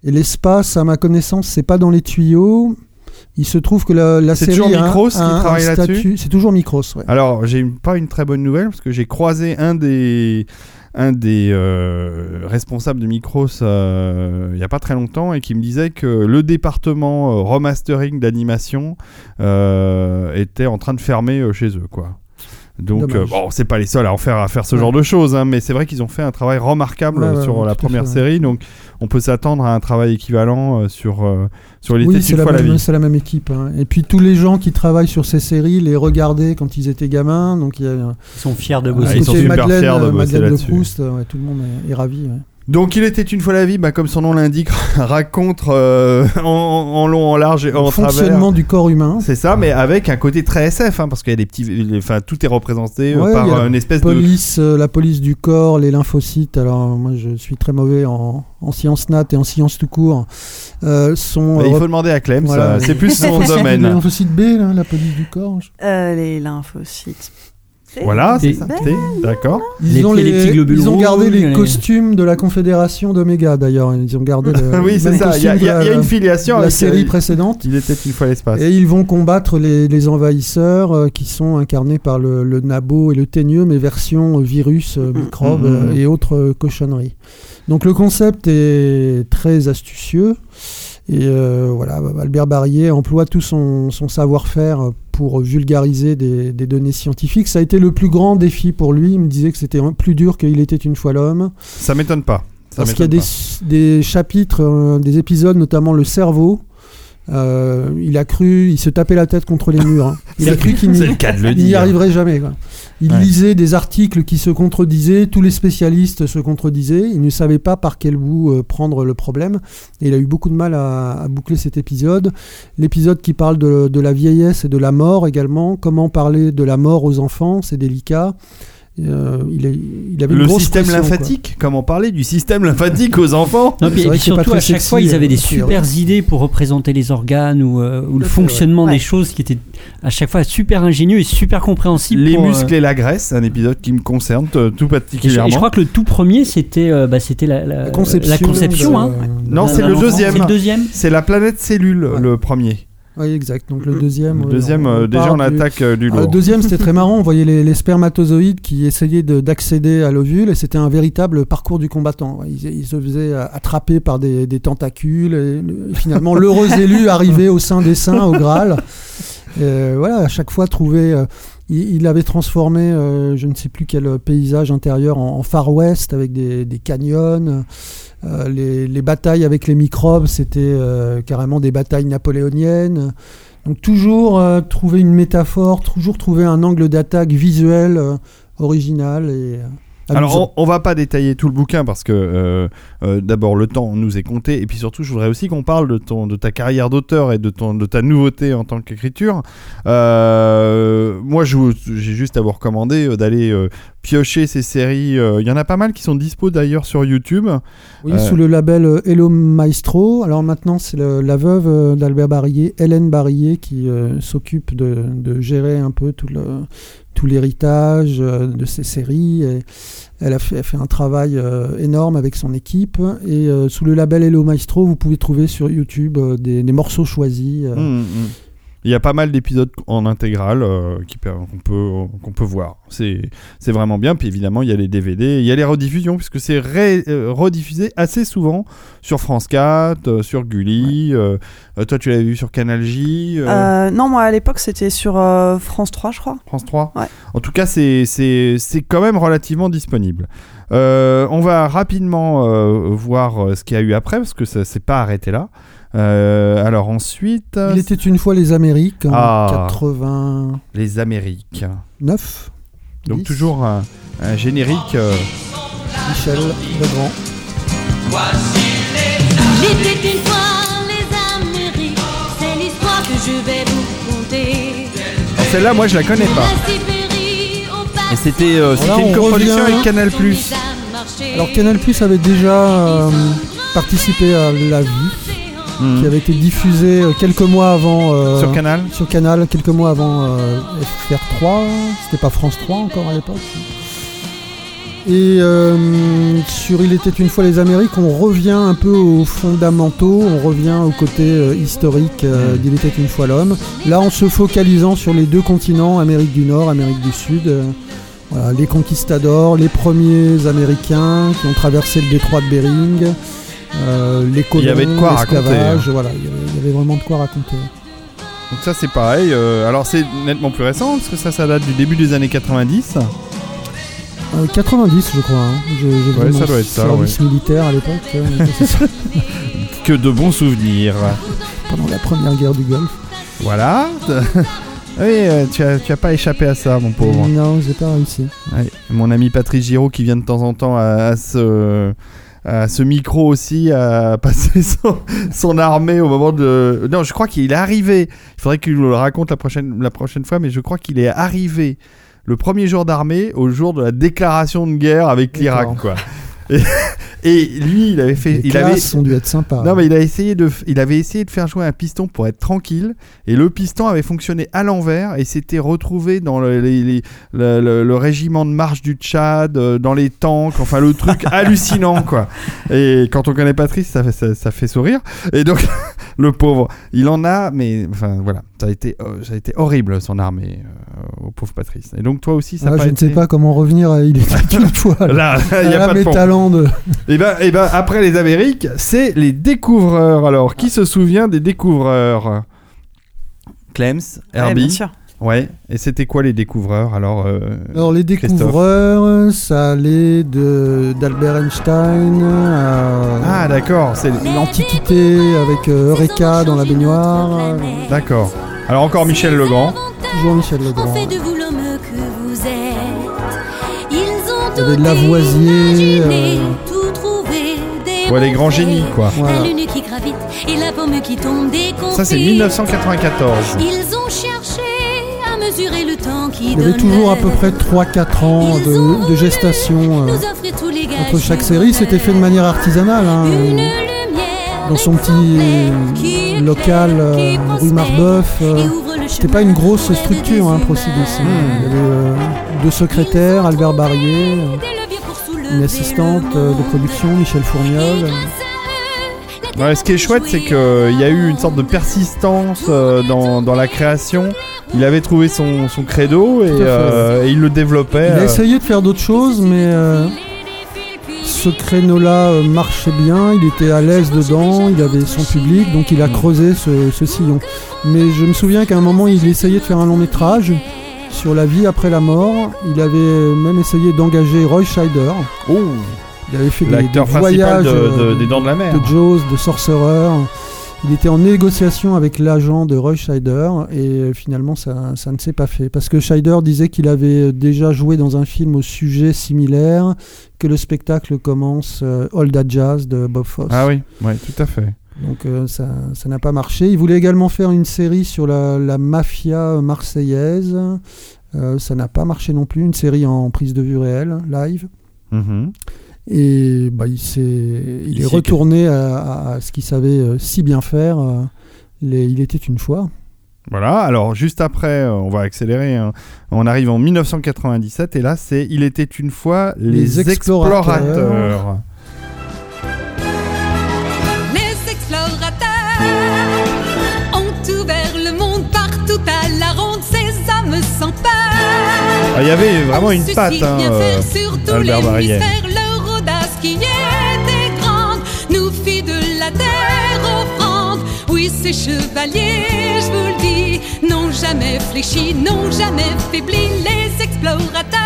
Et l'espace, à ma connaissance, c'est pas dans les tuyaux. Il se trouve que la, la C'est série toujours a un- Micros qui travaille là-dessus? C'est toujours Micros, ouais. Alors, j'ai pas une très bonne nouvelle parce que j'ai croisé un des un des euh, responsables de Micros euh, il y a pas très longtemps et qui me disait que le département euh, remastering d'animation euh, était en train de fermer euh, chez eux quoi. Donc, euh, bon, c'est pas les seuls à en faire, à faire ce genre de choses, hein, mais c'est vrai qu'ils ont fait un travail remarquable Ouais, ouais, sur ouais, la première fait, ouais. série. Donc, on peut s'attendre à un travail équivalent euh, sur, euh, sur Il Oui, c'est une la, fois la même- vie. c'est la même équipe. hein. Et puis tous les gens qui travaillent sur ces séries les regardaient quand ils étaient gamins. Donc il y a Ils sont fiers de Ah, bosser. ils sont super Madeleine, fiers de euh, bosser Madeleine de là-dessus. Proust, euh, ouais, tout le monde est, est ravi. Donc, Il était une fois la vie, bah, comme son nom l'indique, raconte euh, en, en long, en large et en Le travers. fonctionnement du corps humain. C'est ça, mais avec un côté très SF, hein, parce qu'il y a des petits, les- enfin tout est représenté euh, Ouais, par euh, une espèce de. Police, euh, la police du corps, les lymphocytes. Alors moi je suis très mauvais en, en sciences nat et en sciences tout court. Euh, sont Bah, il faut demander à Clem, Voilà. c'est plus son lymphocytes- Les domaine. lymphocytes B, là, la police du corps. je- Euh, les lymphocytes. Voilà, c'est ça. T, D'accord. Ils ont, les petits globules ils ont gardé rouges, les les- costumes de la Confédération d'Oméga d'ailleurs. Ils ont gardé le, oui, le c'est même ça. Il y, a- il y une filiation la série précédente. Il était une fois l'espace. Et ils vont combattre les, les envahisseurs euh, qui sont incarnés par le, le nabo et le teigneux, mais version euh, virus, euh, microbes Mhm. euh, et autres cochonneries. Donc le concept est très astucieux. Et euh, voilà, Albert Barrier emploie tout son, son savoir-faire pour vulgariser des, des données scientifiques. Ça a été le plus grand défi pour lui. Il me disait que c'était plus dur qu'il était une fois l'homme. Ça m'étonne pas. Ça Parce qu'il y a des chapitres, euh, des épisodes, notamment le cerveau. Euh, il a cru, il se tapait la tête contre les murs. hein. Il a cru qu'il n'y arriverait jamais. quoi. Il Ouais. lisait des articles qui se contredisaient, tous les spécialistes se contredisaient. Il ne savait pas par quel bout euh, prendre le problème. Et il a eu beaucoup de mal à, à boucler cet épisode. L'épisode qui parle de, de la vieillesse et de la mort également. Comment parler de la mort aux enfants, c'est délicat. Euh, il, est- il avait une Le système pression, quoi. lymphatique Comment parler du système lymphatique aux enfants Non, puis- et surtout, à chaque fois, ils avaient euh, des super idées pour représenter les organes ou, euh, ou le fonctionnement ouais. des Ouais. choses qui étaient à chaque fois super ingénieux et super compréhensibles. Les pour, euh, muscles et la graisse, un épisode qui me concerne tout et je, particulièrement. et je crois que le tout premier, c'était euh, bah, c'était la, la- La conception. la conception, de- hein. Non, c'est le deuxième. C'est le deuxième. C'est la planète cellule, Ouais. le premier. Oui, exact. Donc le deuxième. Le deuxième, on- euh, on déjà, on du- attaque euh, du Ah, le deuxième, c'était très marrant. On voyait les, les spermatozoïdes qui essayaient de- d'accéder à l'ovule et c'était un véritable parcours du combattant. Ils, ils se faisaient euh, attraper par des, des tentacules et, le- et finalement, l'heureux élu arrivait au sein des saints, au Graal. Euh, voilà, à chaque fois, trouver. euh, il, il avait transformé, euh, je ne sais plus quel paysage intérieur, en, en Far West avec des, des canyons. Euh, les, les batailles avec les microbes, c'était euh, carrément des batailles napoléoniennes. Donc toujours euh, trouver une métaphore, toujours trouver un angle d'attaque visuel euh, original et euh. Alors, on, on va pas détailler tout le bouquin parce que euh, euh, d'abord le temps nous est compté et puis surtout, je voudrais aussi qu'on parle de ton, de ta carrière d'auteur et de ton, de ta nouveauté en tant qu'écriture. Euh, moi, j'ai juste à vous recommander d'aller piocher ces séries. Il y en a pas mal qui sont dispo d'ailleurs sur YouTube. Oui, sous le label Hello Maestro. Alors maintenant, c'est la veuve d'Albert Barillet, Hélène Barillet, qui s'occupe de, de gérer un peu tout le tout l'héritage euh, de ces séries. Elle a fait, un travail euh, énorme avec son équipe. Et euh, sous le label Hello Maestro, vous pouvez trouver sur YouTube des, morceaux choisis. euh, Mm, mm. Il y a pas mal d'épisodes en intégrale euh, qu'on peut, qu'on peut voir. C'est c'est vraiment bien. Puis évidemment, il y a les DVD, il y a les rediffusions, puisque c'est euh, rediffusé assez souvent sur France 4, euh, sur Gulli. euh, toi, tu l'avais vu sur Canal J, euh, Euh, non, moi à l'époque c'était sur euh, France 3, je crois. France 3. Ouais. En tout cas, c'est c'est- c'est quand même relativement disponible. Euh, on va rapidement euh, voir ce qu'il y a eu après, parce que ça s'est pas arrêté là. Euh, alors ensuite, Il était une fois les Amériques en Ah. 89. les Amériques. Donc 10. toujours un, un générique. euh, Michel Legrand. Il était une fois les Amériques, c'est l'histoire que je vais vous conter. alors Celle-là, moi, je la connais pas. Et c'était euh, une on coproduction avec Canal+. Alors Canal Plus avait déjà euh, participé à La Vie, Qui avait été diffusée euh, quelques mois avant. euh, Sur Canal. sur Canal, quelques mois avant euh, FR3. C'était pas France 3 encore à l'époque. Et euh, sur Il était une fois les Amériques, on revient un peu aux fondamentaux, on revient au côté historique euh, d'Il était une fois l'homme. Là, en se focalisant sur les deux continents, Amérique du Nord, Amérique du Sud. voilà, les conquistadors, les premiers Américains qui ont traversé le détroit de Bering, les colons, Il y avait de quoi raconter, hein. voilà, il y, avait, il y avait vraiment de quoi raconter. Donc ça c'est pareil. euh, alors c'est nettement plus récent parce que ça ça date du début des années 90. Euh, 90, je crois. hein. Je- Ouais, ça doit être ça, service militaire à l'époque. euh, ça, Que de bons souvenirs. pendant la première guerre du Golfe. Voilà. oui, euh, tu, as, tu as pas échappé à ça, mon pauvre. Non, j'ai pas réussi. Ouais. Mon ami Patrice Giraud qui vient de temps en temps à, à ce, à ce micro aussi à passer son, son armée au moment de. Non, je crois qu'il est arrivé. Il faudrait qu'il nous le raconte la prochaine, la prochaine fois, mais je crois qu'il est arrivé le premier jour d'armée au jour de la déclaration de guerre avec l'Irak, quoi. Et, et lui, il avait fait. Les il avait, ont dû être sympas. non, mais il, a essayé de, il avait essayé de faire jouer un piston pour être tranquille, et le piston avait fonctionné à l'envers, et s'était retrouvé dans le, les- les- le, le- le régiment de marche du Tchad, euh, dans les tanks, enfin le truc hallucinant, quoi. Et quand on connaît Patrice, ça fait, ça, ça fait sourire. Et donc, le pauvre, il en a, mais enfin voilà, ça a été, euh, ça a été horrible son armée, euh, au pauvre Patrice. Et donc, toi aussi, ça a Ah, pas je ne sais pas comment revenir Il était une fois. Là, il n'y a pas de pont. Métaland. Et ben, et ben, après les Amériques, c'est les découvreurs. Alors, qui se souvient des découvreurs? Clems, Ouais, Herbie. bien sûr. Ouais. Et c'était quoi les découvreurs Alors, euh, Alors les découvreurs, ça allait de d'Albert Einstein à ah, d'accord. C'est l'Antiquité avec euh, Eureka dans la baignoire. d'accord. Alors encore Michel Legrand. Toujours Michel Legrand. fait de vous l'homme que vous êtes. Ils ont Il y avait tout Lavoisier, euh, Ouais, les grands génies, quoi. Voilà. La lune qui gravite et la pomme qui tombe des Ça, c'est confins. 1994. Ils ont cherché à mesurer le temps qui Il y avait toujours à peu près 3-4 ans de, de gestation euh, entre chaque série. C'était fait de manière artisanale. hein, Une euh, dans son petit euh, local euh, rue Marbeuf. euh, C'était pas une grosse structure, hein, ici. humains. Il y avait euh, deux secrétaires, Albert Barrier, une assistante euh, de production, Michel Fourniol. Ouais, ce qui est chouette, c'est qu'il y a eu une sorte de persistance euh, dans, dans la création. Il avait trouvé son, son credo et, euh, il le développait. Il a euh, essayé de faire d'autres choses, mais euh, ce créneau-là euh, marchait bien, il était à l'aise dedans, il avait son public, donc il a creusé ce, ce sillon. Mais je me souviens qu'à un moment, il essayait de faire un long métrage sur la vie après la mort. Il avait même essayé d'engager Roy Scheider. Oh, Il avait fait des, des voyages de, de- euh, des Dents de la Mer. de Jaws, de Sorcerer. Il était en négociation avec l'agent de Roy Scheider et euh, finalement ça, ça ne s'est pas fait parce que Scheider disait qu'il avait déjà joué dans un film au sujet similaire, que le spectacle commence euh, All That Jazz de Bob Fosse. Ah oui, ouais, tout à fait. Donc euh, ça ça n'a pas marché. Il voulait également faire une série sur la, la mafia marseillaise. Euh, ça n'a pas marché non plus. Une série en prise de vue réelle, live. Mhm. Et bah, il, s'est- il Il est retourné à, à- à ce qu'il savait euh, si bien faire. les- il était une fois. Voilà, alors juste après, on va accélérer. hein. On arrive en 1997 et là, c'est Il était une fois les, Les explorateurs. explorateurs. Ah, Il y avait vraiment une patte, hein, euh, Albert Barrière. mystères, leur audace qui était grande, nous fit de la terre offrande. Oui, ces chevaliers, je vous le dis, n'ont jamais fléchi, n'ont jamais faibli, les explorateurs.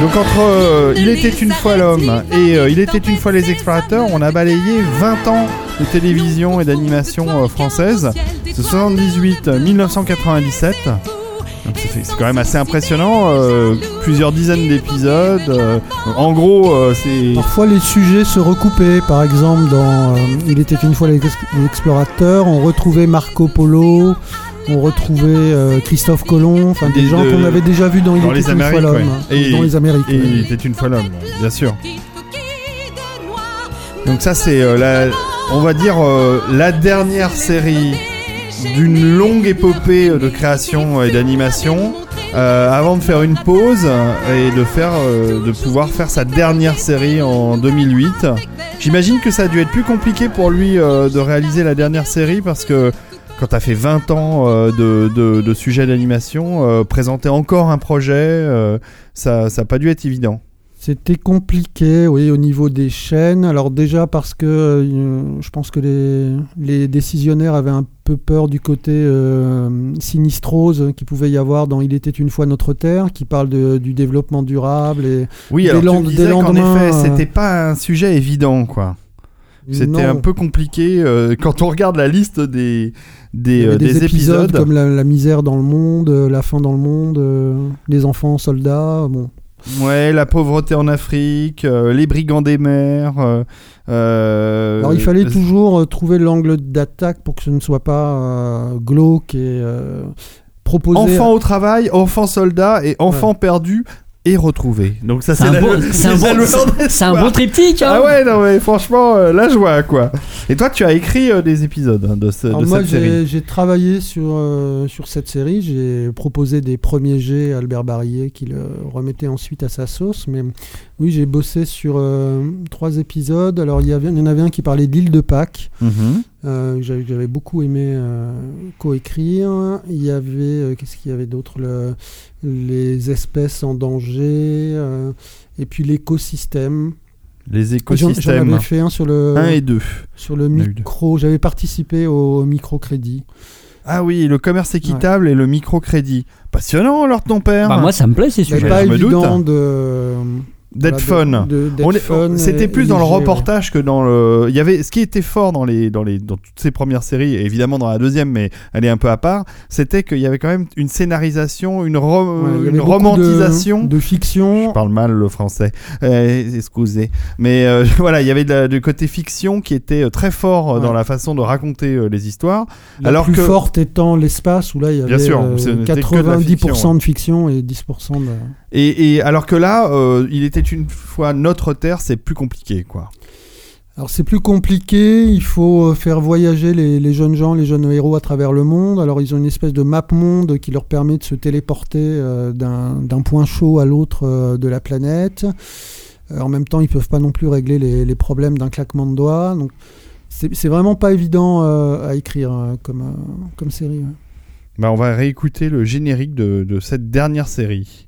Donc entre euh, Il était une fois l'homme et euh, Il était une fois les explorateurs, on a balayé 20 ans de télévision et d'animation française. C'est 78, euh, 1997. C'est quand même assez impressionnant, euh, plusieurs dizaines d'épisodes. euh, en gros, euh, c'est Parfois, les sujets se recoupaient. Par exemple, dans Il était une fois explorateurs, on retrouvait Marco Polo, on retrouvait Christophe Colomb, enfin des, Des- gens de- qu'on avait déjà vus dans Il dans était les une fois Amériques, l'homme. ouais. Et- Dans les Amériques. et ouais. Il était une fois l'homme, bien sûr. Donc ça c'est la, on va dire la dernière série d'une longue épopée euh, de création et d'animation euh, avant de faire une pause euh, et de faire euh, de pouvoir faire sa dernière série en 2008. J'imagine que ça a dû être plus compliqué pour lui euh, de réaliser la dernière série parce que quand t'as fait 20 ans euh, de, de, de sujets d'animation, euh, présenter encore un projet, euh, ça ça a pas dû être évident. C'était compliqué, oui, au niveau des chaînes. Alors déjà parce que euh, je pense que les, les décisionnaires avaient un peu peur du côté euh, sinistrose qu'il pouvait y avoir dans Il était une fois notre terre, qui parle de- du développement durable et Oui, Des alors land- tu me des disais qu'en lendemains, effet, euh, c'était pas un sujet évident, quoi. C'était un peu compliqué euh, quand on regarde la liste des des, euh, épisodes, épisodes. comme la, la misère dans le monde, euh, la faim dans le monde, les enfants soldats. Bon, Ouais, la pauvreté en Afrique, euh, les brigands des mers. euh, euh, Alors il fallait toujours trouver l'angle d'attaque pour que ce ne soit pas glauque et proposer. Enfants au travail, enfants soldats et enfants perdus et retrouvés. Donc ça C'est c'est un le- c'est un bon triptyque, hein. Ah ouais, non mais franchement, euh, la joie quoi. Et toi tu as écrit euh, des épisodes hein, de, ce- de moi cette j'ai série. j'ai travaillé sur, euh, sur cette série, j'ai proposé des premiers jets à Albert Barillet qui le remettait ensuite à sa sauce, mais oui j'ai bossé sur euh, trois épisodes. Alors il y, avait, il y en avait un qui parlait d'île de Pâques, Mhm. Euh, que j'avais que j'avais beaucoup aimé euh, coécrire. Il y avait, euh, qu'est-ce qu'il y avait d'autre? Le- Les espèces en danger, euh, et puis l'écosystème. Les J'en- J'en écosystèmes. avais fait un sur le, 1 et 2. sur le micro. J'avais participé au microcrédit. Ah oui, le commerce équitable et le microcrédit. Passionnant alors ton père. Bah, moi, ça me plaît ces C'est sujets. pas je me évident doute. de. D'être voilà, fun. C'était et- plus et dans le ouais. reportage que dans le. Il y avait ce qui était fort dans les dans les dans toutes ces premières séries, et évidemment dans la deuxième, mais elle est un peu à part. C'était qu'il y avait quand même une scénarisation, une, ro- Ouais, une romantisation. de, de fiction. Je parle mal le français, euh, excusez. Mais euh, voilà, il y avait la- du côté fiction qui était euh, très fort euh, dans la façon de raconter euh, les histoires. La alors plus que- forte étant l'espace où là il y avait Bien sûr, euh, ce n'était que de la 90% fiction, de fiction et 10% de. Et, et alors que là, euh, il était une fois notre terre, c'est plus compliqué, quoi. Alors c'est plus compliqué, il faut euh, faire voyager les, les jeunes gens, les jeunes héros à travers le monde. Alors ils ont une espèce de map monde qui leur permet de se téléporter euh, d'un point chaud à l'autre euh, de la planète. Euh, en même temps, ils peuvent pas non plus régler les, les problèmes d'un claquement de doigts. Donc c'est vraiment pas évident à écrire comme, comme série. ouais. Bah, on va réécouter le générique de, de cette dernière série.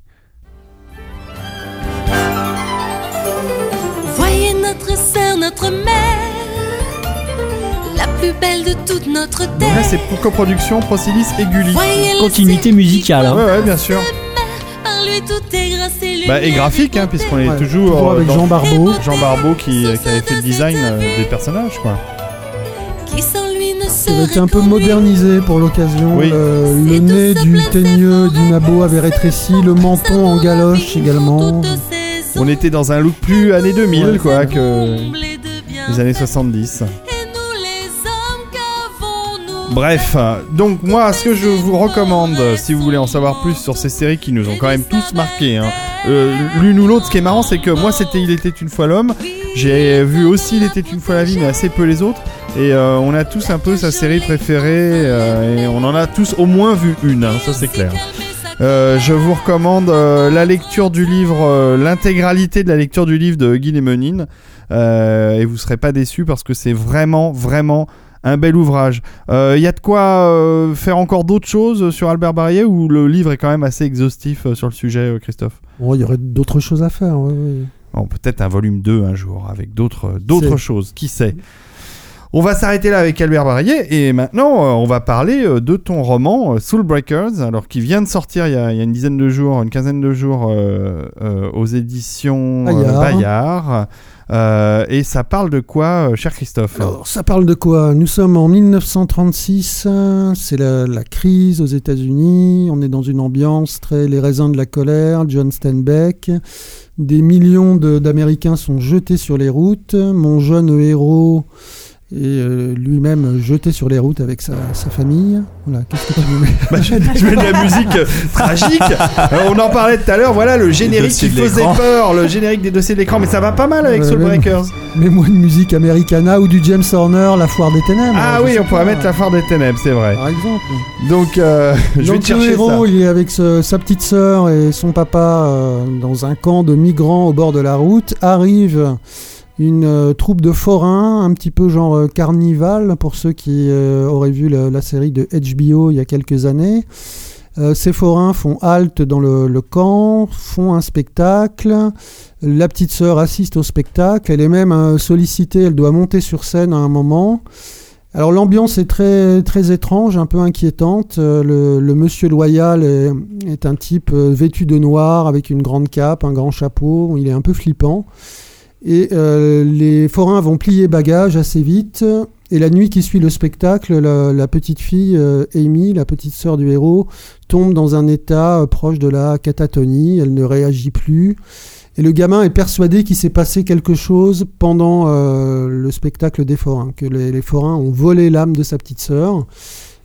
Plus belle de toute notre Donc terre. là, c'est pour coproduction Procilis et Gulli. Continuité musicale. hein. Ouais, ouais, bien sûr. Bah, et graphique, hein, puisqu'on est Ouais, toujours, toujours euh, avec dans- Jean Barbeau. Jean Barbeau qui, qui avait fait le design euh, des personnages, quoi. Ça avait été un peu modernisé pour l'occasion. Oui. Le, nez du teigneux d'Inabo avait rétréci, le menton en galoche également. On était dans un look plus années 2000, Ouais. quoi, que les années 70. Bref, euh, donc moi, ce que je vous recommande, euh, si vous voulez en savoir plus sur ces séries qui nous ont quand même tous marqués, hein, euh, l'une ou l'autre, ce qui est marrant, c'est que moi, c'était Il était une fois l'homme. J'ai vu aussi Il était une fois la vie, mais assez peu les autres. Et on a tous un peu sa série préférée, euh, et on en a tous au moins vu une, hein, ça c'est clair. Je vous recommande la lecture du livre, l'intégralité de la lecture du livre de Guy Lemonine, euh, et vous serez pas déçus parce que c'est vraiment, vraiment un bel ouvrage. Il y a de quoi euh, faire encore d'autres choses sur Albert Barrier ou le livre est quand même assez exhaustif euh, sur le sujet, euh, Christophe? Bon, il y aurait d'autres choses à faire. ouais, ouais. Bon, peut-être un volume 2 un jour avec d'autres euh, choses, qui sait? On va s'arrêter là avec Albert Barrier et maintenant euh, on va parler euh, de ton roman euh, Soul Breakers, alors qui vient de sortir il y, a, il y a une dizaine de jours, une quinzaine de jours euh, euh, aux éditions euh, Bayard. Bayard. Euh, et ça parle de quoi, euh, cher Christophe ça parle de quoi? Nous sommes en 1936, euh, c'est la, crise aux États-Unis, on est dans une ambiance très les raisins de la colère, John Steinbeck. Des millions d'Américains sont jetés sur les routes. Mon jeune héros est euh, lui-même jeté sur les routes avec sa, sa famille. Voilà, qu'est-ce que tu mets Bah, je, je mets de la musique euh, tragique. Euh, on en parlait tout à l'heure. Voilà le générique qui faisait peur, le générique des dossiers de l'écran. Mais ça va pas mal avec Soul. Breakers. Mets-moi une musique americana ou du James Horner, La Foire des Ténèbres. Ah oui, on pourrait mettre la foire des ténèbres, c'est vrai. Par exemple. Donc, euh, je vais Donc te chercher le héros, ça. il est avec ce- sa petite sœur et son papa euh, dans un camp de migrants au bord de la route. Arrive une euh, troupe de forains, un petit peu genre euh, carnival pour ceux qui euh, auraient vu la, série de HBO il y a quelques années. Ces forains font halte dans le, camp, font un spectacle. La petite sœur assiste au spectacle. Elle est même sollicitée, elle doit monter sur scène à un moment. Alors l'ambiance est très, étrange, un peu inquiétante. Le, monsieur loyal est, un type vêtu de noir avec une grande cape, un grand chapeau. Il est un peu flippant. Et euh, les forains vont plier bagages assez vite. Et la nuit qui suit le spectacle, la, petite fille euh, Amy, la petite sœur du héros, tombe dans un état euh, proche de la catatonie. Elle ne réagit plus. Et le gamin est persuadé qu'il s'est passé quelque chose pendant le spectacle des forains, que les, forains ont volé l'âme de sa petite sœur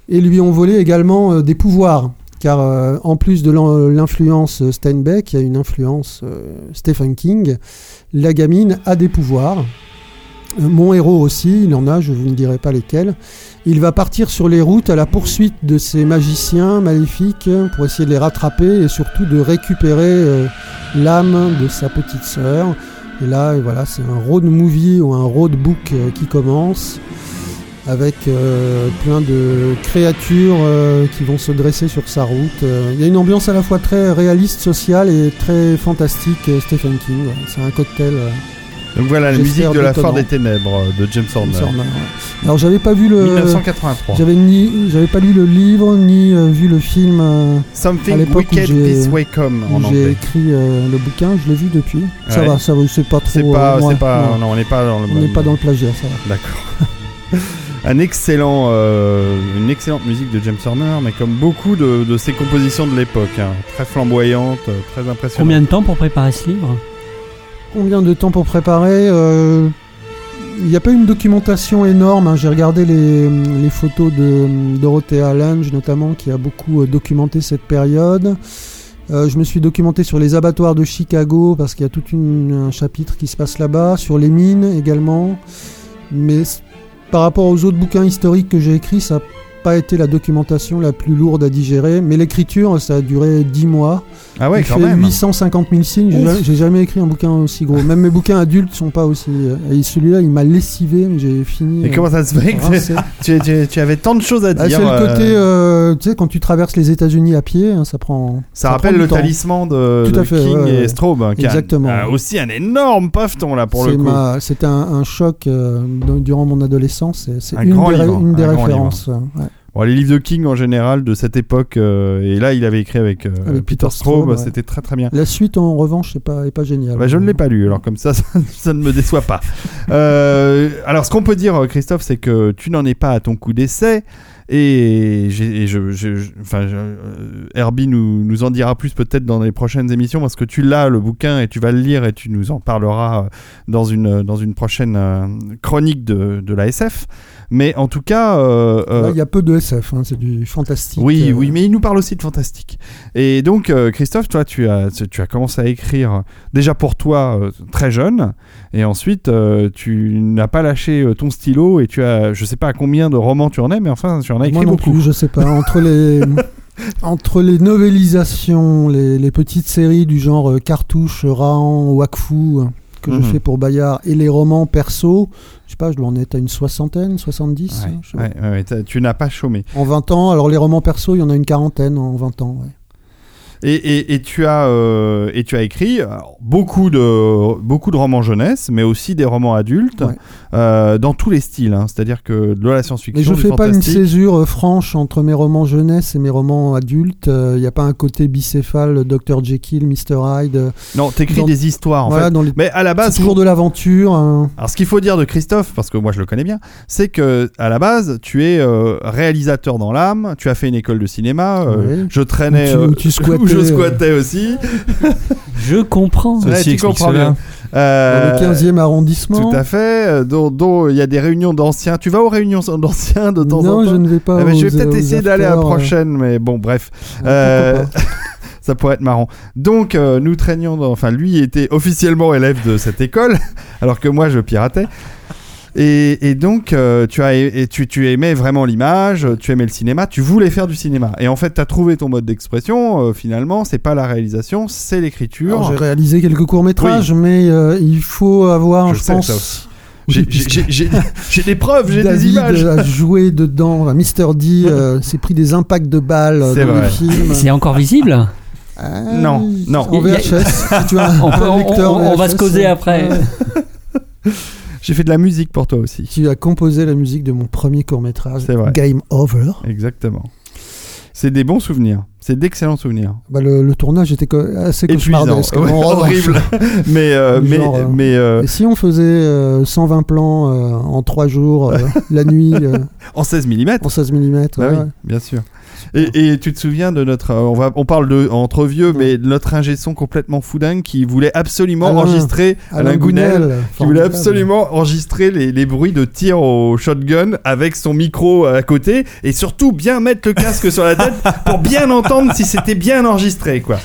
et lui ont volé également des pouvoirs. Car euh, en plus de l'en- l'influence Steinbeck, il y a une influence euh, Stephen King, la gamine a des pouvoirs. Euh, Mon héros aussi, il en a, je vous ne dirai pas lesquels. Il va partir sur les routes à la poursuite de ces magiciens maléfiques pour essayer de les rattraper et surtout de récupérer euh, l'âme de sa petite sœur. Et là, voilà, c'est un road movie ou un road book euh, qui commence avec euh, plein de créatures euh, qui vont se dresser sur sa route. Euh, Il y a une ambiance à la fois très réaliste, sociale et très fantastique. Stephen King, ouais. c'est un cocktail. Donc voilà la musique de la. Foire des Ténèbres de James Horner. Horner, ouais. Alors j'avais pas vu le. 1983. J'avais ni, j'avais pas lu le livre ni vu le film. euh, à Something l'époque où j'ai- j'ai écrit le bouquin, je l'ai vu depuis. Ça va, ça va, c'est pas trop. C'est pas, moi, pas, non. non, on n'est pas dans le. On n'est pas dans le plagiat, ça va. D'accord. Un excellent, euh, une excellente musique de James Horner, mais comme beaucoup de, de ses compositions de l'époque, hein. très flamboyante, très impressionnante. Combien de temps pour préparer ce livre? Combien de temps pour préparer euh, Il n'y a pas une documentation énorme. hein. J'ai regardé les, les photos de Dorothea Lange, notamment, qui a beaucoup euh, documenté cette période. Euh, je me suis documenté sur les abattoirs de Chicago, parce qu'il y a tout une- un chapitre qui se passe là-bas, sur les mines également. Mais par rapport aux autres bouquins historiques que j'ai écrits, ça pas été la documentation la plus lourde à digérer. Mais l'écriture, ça a duré 10 mois. Ah ouais, Il quand fait même. 850 000 signes. J'ai jamais- J'ai jamais écrit un bouquin aussi gros. Même mes bouquins adultes sont pas aussi. euh, Et celui-là, il m'a lessivé, mais j'ai fini. Et euh, comment ça se fait que rincé. tu, tu- tu avais tant de choses à Ah, dire c'est le euh, côté, euh, tu sais, quand tu traverses les États-Unis à pied, hein, ça prend. Ça, rappelle le temps. talisman de, Tout de à fait, King ouais, et. Straub, hein, qui a- Exactement. a aussi un énorme paveton là pour le coup. ma- C'était un, un choc euh, durant mon adolescence. C'est- C'est Un une, des, ré- livre, une des un grand références. euh, ouais. Bon, les livres de King en général de cette époque, euh, et là il avait écrit avec, euh, Avec Peter Straub, ouais. c'était très très bien. La suite, en revanche, c'est pas, est pas génial. Bah, je ne l'ai pas lu, alors comme ça, ça, ça ne me déçoit pas. Euh, alors, ce qu'on peut dire, Christophe, c'est que tu n'en es pas à ton coup d'essai. Et, j'ai- et je, je- je- enfin, je- Herbie nous, nous en dira plus peut-être dans les prochaines émissions parce que tu l'as le bouquin et tu vas le lire et tu nous en parleras dans une, dans une prochaine chronique de, de la SF. Mais en tout cas, euh, euh, Là, Il y a peu de SF, hein, c'est du fantastique. oui, euh, oui, mais il nous parle aussi de fantastique. Et donc, Christophe, toi, tu as, tu as commencé à écrire déjà pour toi très jeune, et ensuite, tu n'as pas lâché ton stylo, et tu as, je sais pas à combien de romans tu en es, mais enfin, tu en as écrit Moi non beaucoup. plus, je sais pas. Entre les, entre les novélisations, les, les petites séries du genre euh, Cartouche, Rahan, Wakfu, que Mhm. je fais pour Bayard, et les romans perso, je sais pas, je dois en être à une soixantaine, 70. Ouais, hein, ouais, ouais, tu n'as pas chômé. En 20 ans, alors les romans perso, il y en a une quarantaine en 20 ans. Ouais. Et, et, et tu as euh, et tu as écrit alors, beaucoup de beaucoup de romans jeunesse, mais aussi des romans adultes Ouais. euh, dans tous les styles. hein. C'est-à-dire que de la science-fiction, Mais je du fais pas une césure euh, franche entre mes romans jeunesse et mes romans adultes. Il n'y a pas un côté bicéphale, Dr. Jekyll, Mr. Hyde. euh, Non, t'écris dans- des histoires en voilà, fait. dans les... Mais à la base, toujours de l'aventure. hein. Alors, ce qu'il faut dire de Christophe, parce que moi je le connais bien, c'est que à la base, tu es euh, réalisateur dans l'âme. Tu as fait une école de cinéma. euh. Je traînais, Où tu- euh, tu où je euh. squattais aussi. Je comprends. Ceci Ouais, tu comprends cela. bien. Euh, Dans le 15e arrondissement. Tout à fait. euh, Dont dont il y a des réunions d'anciens. Tu vas aux réunions d'anciens de temps non, en temps. je ne vais pas. Ah, mais je vais peut-être essayer d'aller à la euh, prochaine, mais bon, bref. Euh, pas. ça pourrait être marrant. Donc, euh, nous traînions, dans- enfin, lui était officiellement élève de cette école, alors que moi, je piratais. Et, et donc, euh, tu, as, et tu, tu aimais vraiment l'image, tu aimais le cinéma, tu voulais faire du cinéma. Et en fait, tu as trouvé ton mode d'expression, euh, finalement, c'est pas la réalisation, c'est l'écriture. J'ai réalisé quelques courts métrages, mais euh, il faut avoir, Je je, sais pense, ça aussi. J'ai- Oui, des preuves, j'ai des David images. a joué dedans. Mister D euh, s'est pris des impacts de balles C'est dans vrai. le film. C'est encore visible? Ah, Non, non. En Il y a- VHS, si tu as On, peut- un on- lecteur on- on va se causer après. J'ai fait de la musique pour toi aussi. Tu as composé la musique de mon premier court-métrage. Game Over. Exactement. C'est des bons souvenirs. C'est d'excellents souvenirs. Bah, le, le tournage était assez cauchemardesque. Ouais, revanche. horrible. mais euh, mais Genre, euh, mais euh, Et si on faisait euh, 120 plans euh, en 3 jours, la nuit, en 16 mm. en 16 mm, Bah oui, bien sûr. Et, et tu te souviens de notre, euh, on va, on parle de entre vieux, mais de notre ingé son complètement foudingue qui voulait absolument Alain- enregistrer Alain, Gounel, qui voulait absolument enregistrer les, les bruits de tir au shotgun avec son micro à côté et surtout bien mettre le casque sur la tête pour bien entendre si c'était bien enregistré quoi.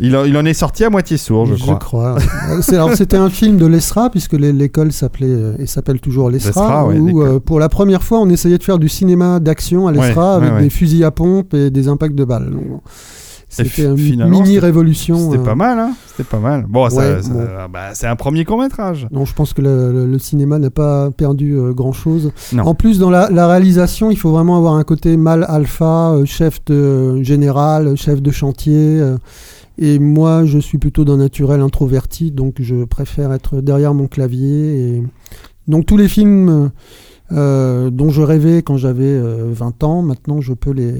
Il en, il en est sorti à moitié sourd, je, crois. Euh, c'est- alors, C'était un film de l'ESRA, puisque l'é- l'école s'appelait euh, et s'appelle toujours l'ESRA, ouais, où euh, pour la première fois on essayait de faire du cinéma d'action à l'ESRA Ouais, avec ouais, des fusils à pompe et des impacts de balles. Donc, C'était une mini c'était- révolution. C'était euh, pas mal, hein C'était pas mal. Bon, Ouais, bah, c'est un premier court métrage. Non, je pense que le, le- le cinéma n'a pas perdu grand chose. Non. En plus, dans la, la réalisation, il faut vraiment avoir un côté mâle alpha, euh, chef de général, chef de chantier. Euh, et moi, je suis plutôt d'un naturel introverti, donc je préfère être derrière mon clavier. Et... Donc tous les films euh, dont je rêvais quand j'avais euh, 20 ans, maintenant je peux les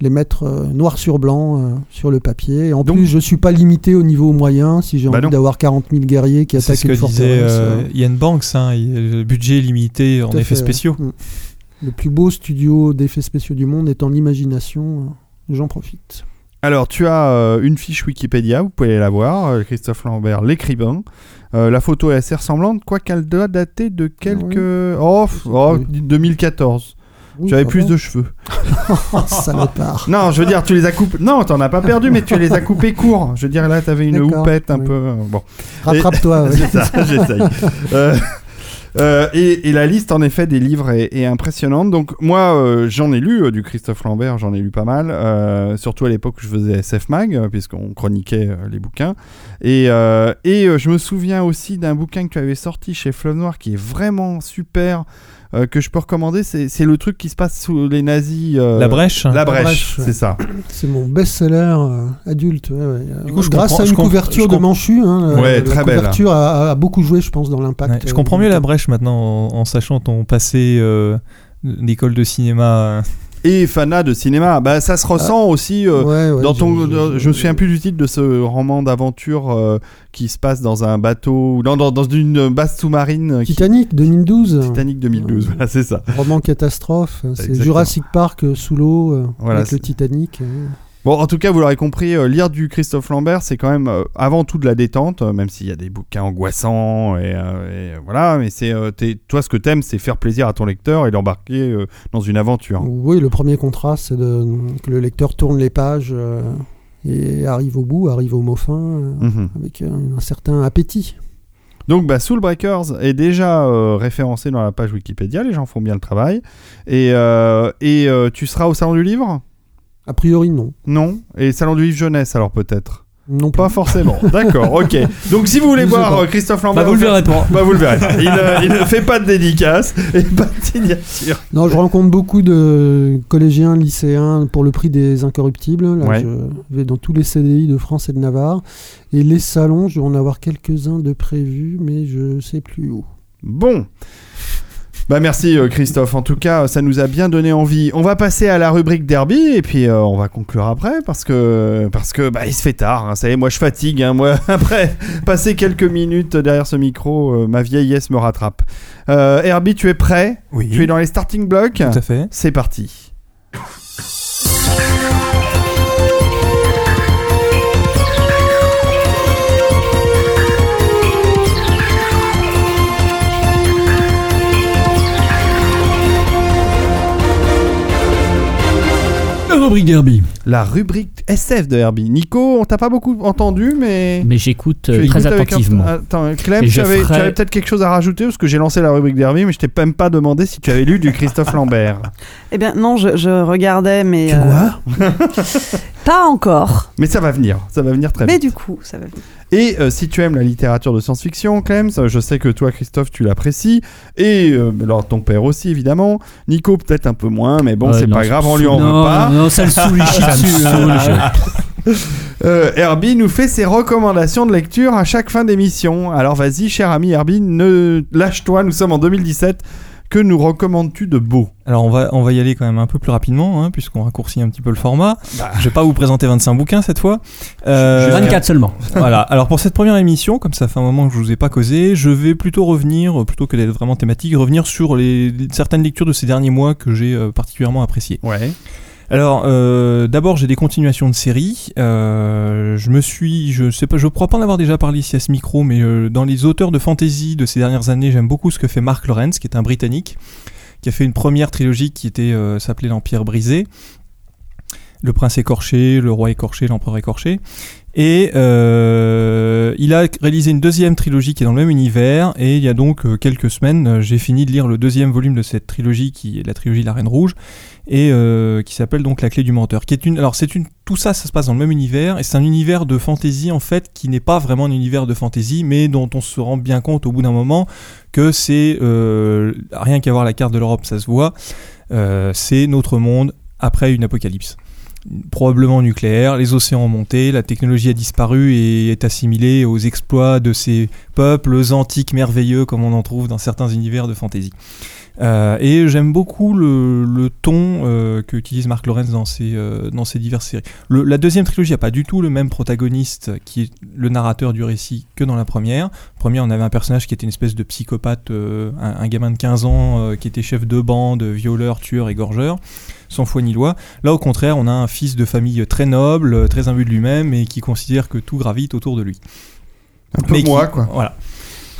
les mettre euh, noir sur blanc euh, sur le papier. Et en Donc- plus, je suis pas limité au niveau moyen. Si j'ai Bah envie d'avoir 40 000 guerriers qui C'est attaquent une forteresse, euh, euh, Ian Banks, hein, le budget est limité en effets fait, spéciaux. Mm. Le plus beau studio d'effets spéciaux du monde est en imagination. euh, J'en profite. Alors, tu as euh, une fiche Wikipédia, vous pouvez la voir, euh, Christophe Lambert, l'écrivain. Euh, la photo est assez ressemblante, quoi qu'elle doit dater de quelques... Oh, f- oh, Oui. 2014. Oui, tu avais plus de cheveux. Oh, salopard. Non, je veux dire, tu les as coupés... Non, t'en as pas perdu, mais tu les as coupés courts. Je veux dire, là, t'avais une houppette un oui. peu... bon. Rattrape-toi. ouais. C'est ça, j'essaye. Euh, et, la liste en effet des livres est, impressionnante. Donc moi euh, j'en ai lu euh, du Christophe Lambert, j'en ai lu pas mal, surtout à l'époque où je faisais SF Mag, puisqu'on chroniquait les bouquins. Et, et je me souviens aussi d'un bouquin que tu avais sorti chez Fleuve Noir qui est vraiment super, euh, que je peux recommander. C'est le truc qui se passe sous les nazis. euh, La brèche La brèche, brèche, ouais. c'est ça. C'est mon best-seller euh, adulte. ouais, ouais. Du coup, je Grâce à une couverture de Manchu. Hein, la- Ouais, la très belle. couverture a, a beaucoup joué, je pense, dans l'impact. Ouais, je comprends mieux la brèche maintenant en, en sachant ton passé euh, d'école de cinéma. Et Fana de cinéma, bah ça se ressent aussi. euh, Ouais, ouais, dans ton, je- je- dans- je me souviens plus du titre de ce roman d'aventure euh, qui se passe dans un bateau, ou dans, dans, dans une base sous-marine. euh, qui- Titanic 2012. Titanic 2012, Ouais. voilà, c'est ça. Roman catastrophe. C'est Exactement. Jurassic Park sous l'eau Voilà, avec le c'est- Titanic. Bon, en tout cas, vous l'aurez compris, euh, lire du Christophe Lambert, c'est quand même euh, avant tout de la détente, euh, même s'il y a des bouquins angoissants et, et voilà. Mais c'est toi, ce que t'aimes, c'est faire plaisir à ton lecteur et l'embarquer dans une aventure. Oui, le premier contrat, c'est que le lecteur tourne les pages et arrive au bout, arrive au mot fin, Mhm. avec un certain appétit. Donc, bah, Soul Breakers est déjà euh, référencé dans la page Wikipédia. Les gens font bien le travail. Et, euh, et euh, tu seras au salon du livre? A priori, non. Non. Et salon du livre jeunesse, alors peut-être Non Pas pas. forcément. D'accord, ok. Donc, si vous voulez voir euh, Christophe Lambert. Bah, vous le verrez pas. Bah, vous le verrez pas. Il, ne- il ne fait pas de dédicace et pas de signature. Non, je rencontre beaucoup de collégiens, lycéens pour le prix des incorruptibles. Là, Ouais. je vais dans tous les CDI de France et de Navarre. Et les salons, je vais en avoir quelques-uns de prévus, mais je sais plus où. Bon. Bah merci euh, Christophe, en tout cas ça nous a bien donné envie. On va passer à la rubrique derby et puis euh, on va conclure après parce que parce que bah il se fait tard. Hein, ça y est, moi je fatigue. hein, moi après passer quelques minutes derrière ce micro, euh, ma vieillesse me rattrape. Euh, Herbie, tu es prêt? Oui. Tu es dans les starting blocks? Tout à fait. C'est parti. Rubrique Derby. La rubrique SF de Herbie. Nico, on t'a pas beaucoup entendu, mais. Mais j'écoute euh, très un- attentivement. Attends, Clem, Et tu avais, tu ferai- avais peut-être quelque chose à rajouter parce que j'ai lancé la rubrique d'Herbie, mais je t'ai même pas demandé si tu avais lu du Christophe Lambert. Eh bien, non, je, je regardais, mais. Tu euh, vois Pas encore. Mais ça va venir, ça va venir très Mais vite. du coup, ça va venir. Et euh, si tu aimes la littérature de science-fiction, Clem, ça, je sais que toi, Christophe, tu l'apprécies. Et euh, alors ton père aussi, évidemment. Nico, peut-être un peu moins, mais bon, c'est pas grave, on lui en veut Non, pas. non, ça le saoule, Euh, Herbie nous fait ses recommandations de lecture à chaque fin d'émission. Alors vas-y, cher ami Herbie, ne lâche-toi, nous sommes en 2017. Que nous recommandes-tu de beau? Alors on va, on va y aller quand même un peu plus rapidement, hein, puisqu'on raccourcit un petit peu le format. Je vais pas vous présenter 25 bouquins cette fois. Euh, 24 seulement. voilà. Alors pour cette première émission, comme ça fait un moment que je vous ai pas causé, je vais plutôt revenir, euh, plutôt que d'être vraiment thématique, revenir sur les, certaines lectures de ces derniers mois que j'ai euh, particulièrement appréciées. Ouais. Alors, euh, d'abord, j'ai des continuations de séries. Euh, je me suis, je sais pas, je crois pas en avoir déjà parlé ici à ce micro, mais euh, dans les auteurs de fantasy de ces dernières années, j'aime beaucoup ce que fait Mark Lawrence, qui est un Britannique, qui a fait une première trilogie qui était euh, s'appelait l'Empire brisé, le Prince écorché, le Roi écorché, l'Empereur écorché. Et euh, il a réalisé une deuxième trilogie qui est dans le même univers. Et il y a donc euh, quelques semaines, euh, j'ai fini de lire le deuxième volume de cette trilogie, qui est la trilogie de la Reine Rouge, et qui s'appelle donc La Clé du Menteur. Qui est une, alors c'est une, tout ça, ça se passe dans le même univers, et c'est un univers de fantasy en fait qui n'est pas vraiment un univers de fantasy, mais dont on se rend bien compte au bout d'un moment que c'est rien qu'à voir la carte de l'Europe, ça se voit. c'est notre monde après une apocalypse probablement nucléaire, les océans ont monté, la technologie a disparu et est assimilée aux exploits de ces peuples antiques merveilleux comme on en trouve dans certains univers de fantasy. Euh, et j'aime beaucoup le, le ton euh, que utilise Mark Lawrence dans ses, euh, dans ses diverses séries. Le- la deuxième trilogie n'a pas du tout le même protagoniste qui est le narrateur du récit que dans la première. Première, on avait un personnage qui était une espèce de psychopathe, euh, un, un gamin de 15 ans qui était chef de bande, violeur, tueur, égorgeur, sans foi ni loi. Là, au contraire, on a un fils de famille très noble, très imbu de lui-même et qui considère que tout gravite autour de lui. Un peu Mais qui- moi, quoi. Voilà.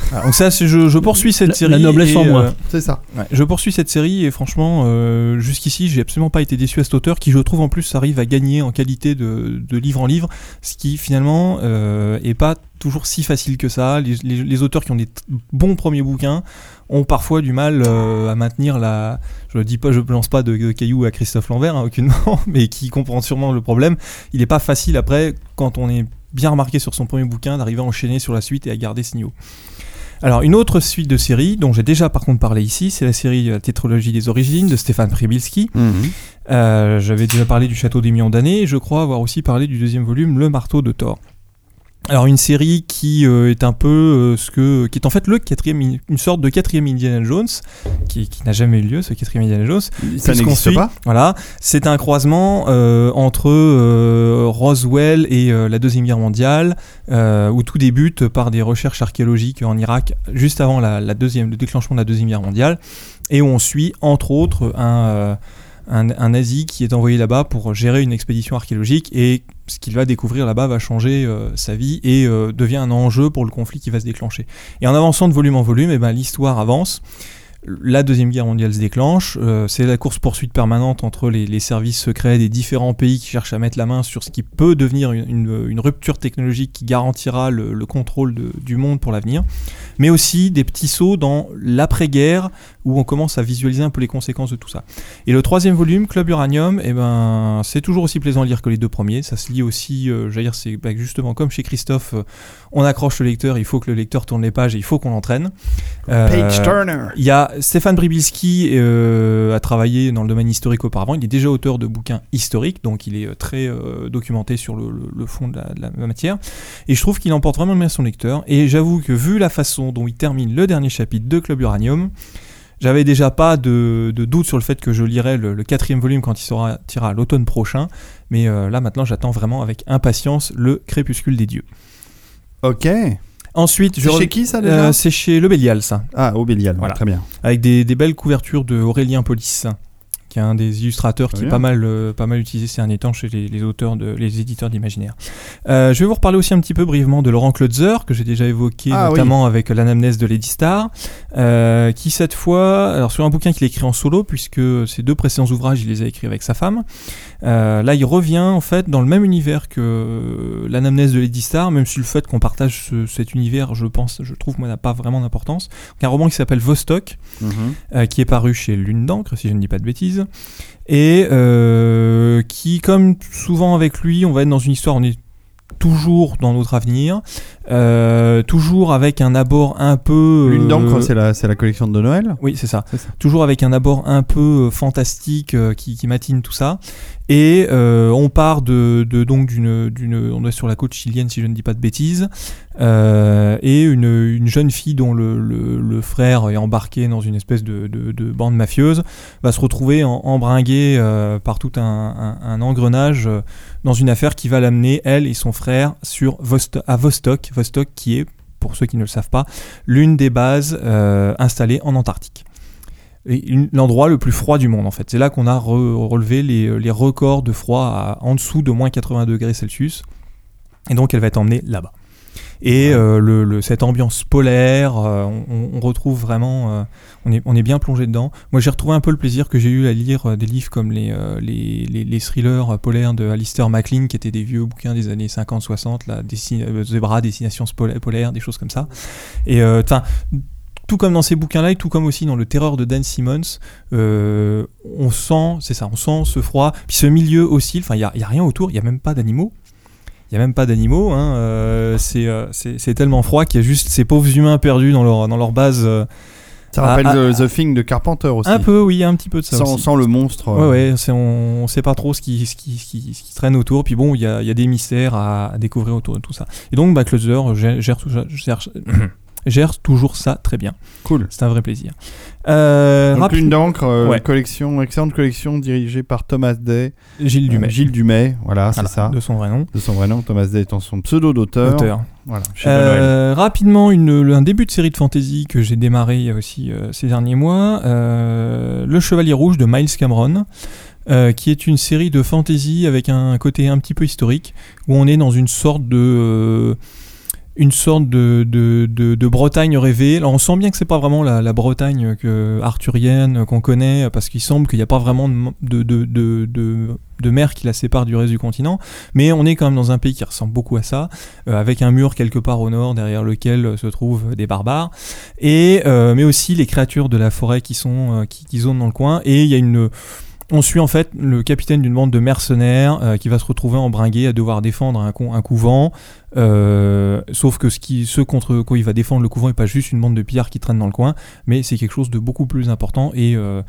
Voilà, donc ça, je, je poursuis cette La- série. la noblesse en moi. euh, C'est ça. Ouais, je poursuis cette série et franchement, euh, jusqu'ici, j'ai absolument pas été déçu à cet auteur qui, je trouve, en plus, arrive à gagner en qualité de, de livre en livre, ce qui finalement euh, est pas toujours si facile que ça. Les, les- les auteurs qui ont des bons premiers bouquins ont parfois du mal euh, à maintenir la. Je dis pas, je lance pas de, de cailloux à Christophe Lambert, hein, aucunement, mais qui comprend sûrement le problème. Il est pas facile après, quand on est bien remarqué sur son premier bouquin, d'arriver à enchaîner sur la suite et à garder ce niveau. Alors, une autre suite de séries, dont j'ai déjà par contre parlé ici, c'est la série euh, Tétralogie des origines de Stéphane Pribilski. Mhm. Euh, J'avais déjà parlé du Château des Millions d'années, et je crois avoir aussi parlé du deuxième volume, Le Marteau de Thor. Alors une série qui euh, est un peu euh, ce que, qui est en fait le quatrième, une sorte de quatrième Indiana Jones, qui, qui n'a jamais eu lieu, ce quatrième Indiana Jones. Ça n'existe pas. Voilà, c'est un croisement euh, entre Roswell et la deuxième guerre mondiale, où tout débute par des recherches archéologiques en Irak juste avant la, la deuxième, le déclenchement de la deuxième guerre mondiale, et où on suit entre autres un un, nazi qui est envoyé là-bas pour gérer une expédition archéologique et ce qu'il va découvrir là-bas va changer euh, sa vie et euh, devient un enjeu pour le conflit qui va se déclencher. Et en avançant de volume en volume, eh ben, l'histoire avance. La deuxième guerre mondiale se déclenche, euh, c'est la course-poursuite permanente entre les, les services secrets des différents pays qui cherchent à mettre la main sur ce qui peut devenir une, une- une rupture technologique qui garantira le, le contrôle de- du monde pour l'avenir, mais aussi des petits sauts dans l'après-guerre où on commence à visualiser un peu les conséquences de tout ça. Et le troisième volume, Club Uranium, eh ben, c'est toujours aussi plaisant à lire que les deux premiers. Ça se lit aussi, euh, j'allais dire, c'est bah, justement comme chez Christophe, euh, on accroche le lecteur, il faut que le lecteur tourne les pages et il faut qu'on l'entraîne. Page Turner. il y a Stéphane Bribilski euh, a travaillé dans le domaine historique auparavant. Il est déjà auteur de bouquins historiques, donc il est euh, très euh, documenté sur le, fond de la, matière. Et je trouve qu'il emporte vraiment bien son lecteur. Et j'avoue que vu la façon dont il termine le dernier chapitre de Club Uranium, j'avais déjà pas de, doute sur le fait que je lirai le, quatrième volume quand il à l'automne prochain. Mais là maintenant, j'attends vraiment avec impatience le Crépuscule des dieux. Ok. Ensuite, C'est je chez qui ça déjà Euh, C'est chez Le Bélial, ça. Ah, au Bélial, Voilà. très bien. avec des, des belles couvertures de Aurélien Polis, qui est un des illustrateurs Très qui est pas mal, euh, pas mal utilisé ces derniers temps chez les, les auteurs, de, les éditeurs d'imaginaire. Euh, je vais vous reparler aussi un petit peu brièvement de Laurent Klotzer, que j'ai déjà évoqué Ah, notamment avec l'anamnèse de Lady Star, qui cette fois, alors sur un bouquin qu'il a écrit en solo, puisque ses deux précédents ouvrages, il les a écrits avec sa femme. Euh, là, il revient en fait dans le même univers que euh, l'anamnèse de Lady Star, même si le fait qu'on partage ce- cet univers, je pense, je trouve, moi, n'a pas vraiment d'importance. Un roman qui s'appelle Vostok, Mhm. euh, qui est paru chez Lune d'encre, si je ne dis pas de bêtises. et euh, qui, comme souvent avec lui, on va être dans une histoire, on est toujours dans notre avenir, euh, toujours avec un abord un peu... Lune d'encre, c'est la, la collection de Noël oui, c'est ça. Toujours avec un abord un peu fantastique euh, qui, qui matine tout ça. Et euh, on part de, de donc d'une, d'une, on est sur la côte chilienne si je ne dis pas de bêtises, euh, et une, une jeune fille dont le, frère est embarqué dans une espèce de, de, de bande mafieuse va se retrouver embringuée euh, par tout un, engrenage dans une affaire qui va l'amener elle et son frère sur à Vostok, Vostok qui est pour ceux qui ne le savent pas, l'une des bases installées en Antarctique. L'endroit le plus froid du monde en fait. C'est là qu'on a re- relevé les, les records de froid à, en dessous de moins 80 degrés Celsius. Et donc elle va être emmenée là-bas. Et euh, le, le- cette ambiance polaire, euh, on, on retrouve vraiment, euh, on, est, on est bien plongé dedans. Moi j'ai retrouvé un peu le plaisir que j'ai eu à lire euh, des livres comme les, euh, les, les, les thrillers euh, polaires de Alistair MacLean, qui étaient des vieux bouquins des années 50-60, la Dessi- euh, Zebra, Destination polaire, des choses comme ça. Et euh, enfin, tout comme dans ces bouquins-là, et tout comme aussi dans Le Terreur de Dan Simmons, euh, on sent, c'est ça, on sent ce froid. Puis ce milieu aussi, enfin, il n'y a, il y a rien autour, il n'y a même pas d'animaux. Il n'y a même pas d'animaux, hein, euh, c'est, euh, c'est, tellement froid qu'il y a juste ces pauvres humains perdus dans leur, dans leur base. Ça rappelle ah, The, The Thing de Carpenter aussi. un peu, oui, un petit peu de ça sans, aussi. sans le monstre. Euh, ouais, on, on sait pas trop ce qui, ce qui, ce qui, ce qui traîne autour. Puis bon, il y a, y des mystères à, à découvrir autour de tout ça. Et donc, bah, Closer gère, gère, gère, gère toujours ça très bien. Cool. C'est un vrai plaisir. Euh, Donc, rapide- Lune d'encre, euh, Ouais. collection, excellente collection dirigée par Thomas Day. Gilles Euh, Dumais. Gilles Dumais, voilà, c'est Voilà, ça. De son vrai nom. De son vrai nom, Thomas Day étant son pseudo d'auteur. Auteur. Voilà. Euh, rapidement, une, un début de série de fantasy que j'ai démarré aussi ces derniers mois, Le Chevalier Rouge de Miles Cameron, euh, qui est une série de fantasy avec un côté un petit peu historique, où on est dans une sorte de... une sorte de, Bretagne rêvée. Alors on sent bien que c'est pas vraiment la, Bretagne arthurienne qu'on connaît, parce qu'il semble qu'il n'y a pas vraiment de, mer qui la sépare du reste du continent, mais on est quand même dans un pays qui ressemble beaucoup à ça, euh, avec un mur quelque part au nord derrière lequel se trouvent des barbares, et euh, mais aussi les créatures de la forêt qui sont euh, qui, qui zonent dans le coin, et il y a une on suit en fait le capitaine d'une bande de mercenaires euh, qui va se retrouver embringué à devoir défendre un, cou- un couvent. euh, sauf que ce contre quoi il va défendre le couvent n'est pas juste une bande de pillards qui traînent dans le coin, mais c'est quelque chose de beaucoup plus important et euh,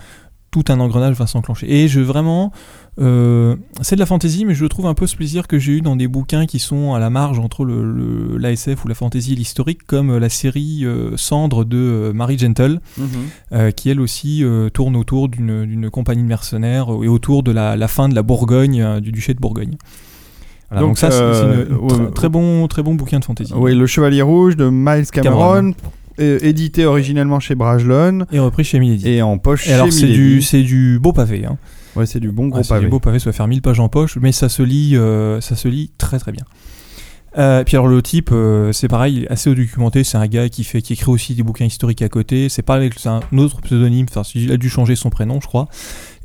tout un engrenage va s'enclencher. Et je vraiment, euh, c'est de la fantaisie, mais je trouve un peu ce plaisir que j'ai eu dans des bouquins qui sont à la marge entre le, l'ASF ou la fantaisie et l'historique, comme la série euh, Cendre de euh, Mary Gentle, Mhm. euh, qui elle aussi euh, tourne autour d'une, d'une compagnie de mercenaires euh, et autour de la, la fin de la Bourgogne, euh, du duché de Bourgogne. Voilà, donc, Donc, ça, c'est, c'est euh, une- une ouais, tr- très bon, très bon bouquin de fantaisie. Oui, Le Chevalier Rouge de Miles Cameron, Cameron. euh, édité originellement chez Brajlon Et repris chez Milady. et en poche Et chez alors c'est Milady. du, c'est du beau pavé. Hein. Ouais, c'est du bon gros Ouais, c'est pavé. du beau pavé, ça va faire 1000 pages en poche, mais ça se lit, euh, ça se lit très très bien. Euh, puis alors le type, euh, c'est pareil, assez documenté, c'est un gars qui fait, qui écrit aussi des bouquins historiques à côté. C'est pas avec, c'est un autre pseudonyme, enfin il a dû changer son prénom, je crois,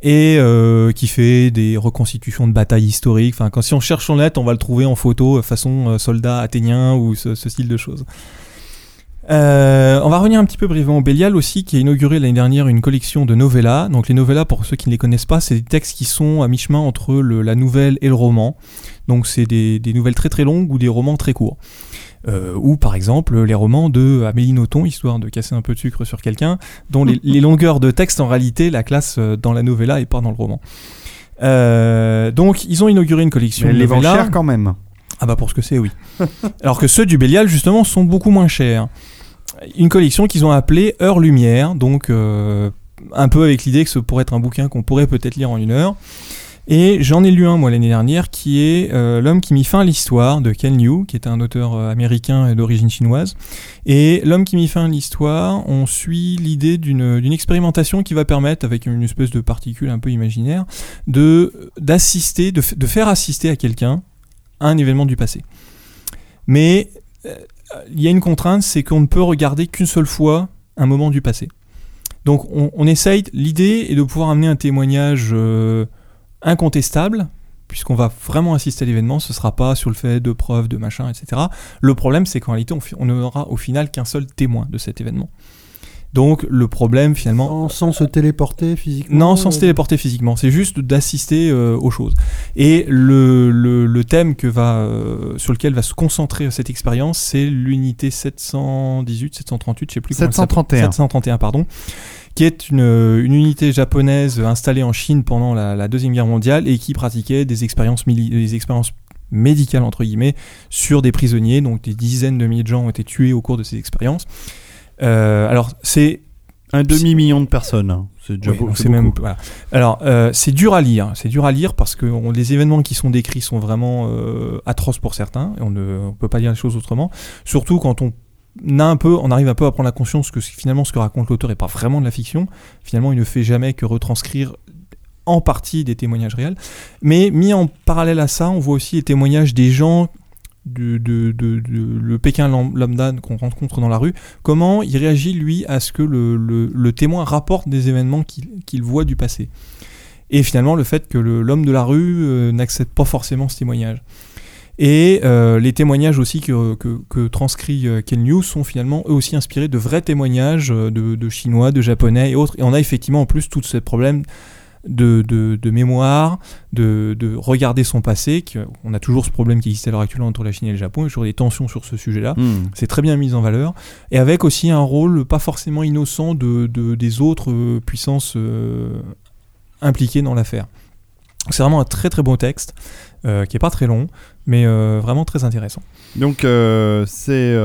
et euh, qui fait des reconstitutions de batailles historiques. Enfin, quand si on cherche son lettre, on va le trouver en photo façon soldat athénien ou ce, ce style de choses. Euh, on va revenir un petit peu brièvement au Bélial aussi, qui a inauguré l'année dernière une collection de novellas. Donc les novellas, pour ceux qui ne les connaissent pas, c'est des textes qui sont à mi-chemin entre le- la nouvelle et le roman. Donc c'est des, des nouvelles très très longues ou des romans très courts. Euh, ou par exemple les romans de Amélie Nothomb, histoire de casser un peu de sucre sur quelqu'un, dont les, les longueurs de texte en réalité la classe euh, dans la novella et pas dans le roman. Euh, donc ils ont inauguré une collection Mais de les vend cher quand même. Ah bah pour ce que c'est, oui. Alors que ceux du Bélial, justement, sont beaucoup moins chers. Une collection qu'ils ont appelée Heure Lumière, donc euh, un peu avec l'idée que ce pourrait être un bouquin qu'on pourrait peut-être lire en une heure. Et j'en ai lu un, moi, l'année dernière, qui est euh, L'homme qui mit fin à l'histoire de Ken Liu, qui est un auteur euh, américain d'origine chinoise. Et L'homme qui mit fin à l'histoire, on suit l'idée d'une expérimentation qui va permettre, avec une espèce de particule un peu imaginaire, de d'assister, de, de faire assister à quelqu'un à un événement du passé. Mais il y a une contrainte, c'est qu'on ne peut regarder qu'une seule fois un moment du passé. Donc on, essaye, l'idée est de pouvoir amener un témoignage euh, incontestable, puisqu'on va vraiment assister à l'événement, ce sera pas sur le fait de preuves, de machin, etc. Le problème, c'est qu'en réalité, on on n'aura au final qu'un seul témoin de cet événement. Donc le problème finalement, Sans, sans se téléporter physiquement. non, sans se euh, téléporter physiquement, c'est juste d'assister euh, aux choses. Et le, le, le thème que va, euh, sur lequel va se concentrer cette expérience, c'est l'unité 718, 738, je sais plus comment elle s'appelle. 731. 731, pardon, qui est une, une unité japonaise installée en Chine pendant la, la Deuxième Guerre mondiale et qui pratiquait des expériences, mili- des expériences médicales, entre guillemets, sur des prisonniers. Donc des dizaines de milliers de gens ont été tués au cours de ces expériences. Euh, alors c'est Un demi-million de personnes. hein. C'est déjà oui, beau- donc c'est c'est même beaucoup. voilà. Alors euh, c'est dur à lire, c'est dur à lire parce que on- les événements qui sont décrits sont vraiment euh, atroces pour certains et on ne on peut pas dire les choses autrement. Surtout quand on a un peu, on arrive un peu à prendre la conscience que finalement ce que raconte l'auteur est pas vraiment de la fiction. Finalement, il ne fait jamais que retranscrire en partie des témoignages réels. Mais mis en parallèle à ça, on voit aussi les témoignages des gens de, de, de- le Pékin lam- lambda qu'on rencontre dans la rue, comment il réagit lui à ce que le, le- le témoin rapporte des événements qu'il voit du passé. Et finalement le fait que l'homme de la rue euh, n'accepte pas forcément ce témoignage. Et euh, les témoignages aussi que, que, que transcrit euh, Ken sont finalement eux aussi inspirés de vrais témoignages de, de Chinois, de Japonais et autres. Et on a effectivement en plus tout ce problème de, de, de mémoire, de, de regarder son passé. On a toujours ce problème qui existe à l'heure actuelle entre la Chine et le Japon, il y a toujours des tensions sur ce sujet-là. Hmm. C'est très bien mis en valeur. Et avec aussi un rôle pas forcément innocent de, de- des autres euh, puissances euh, impliquées dans l'affaire. C'est vraiment un très très beau texte, euh, qui est pas très long, mais euh, vraiment très intéressant. Donc c'est.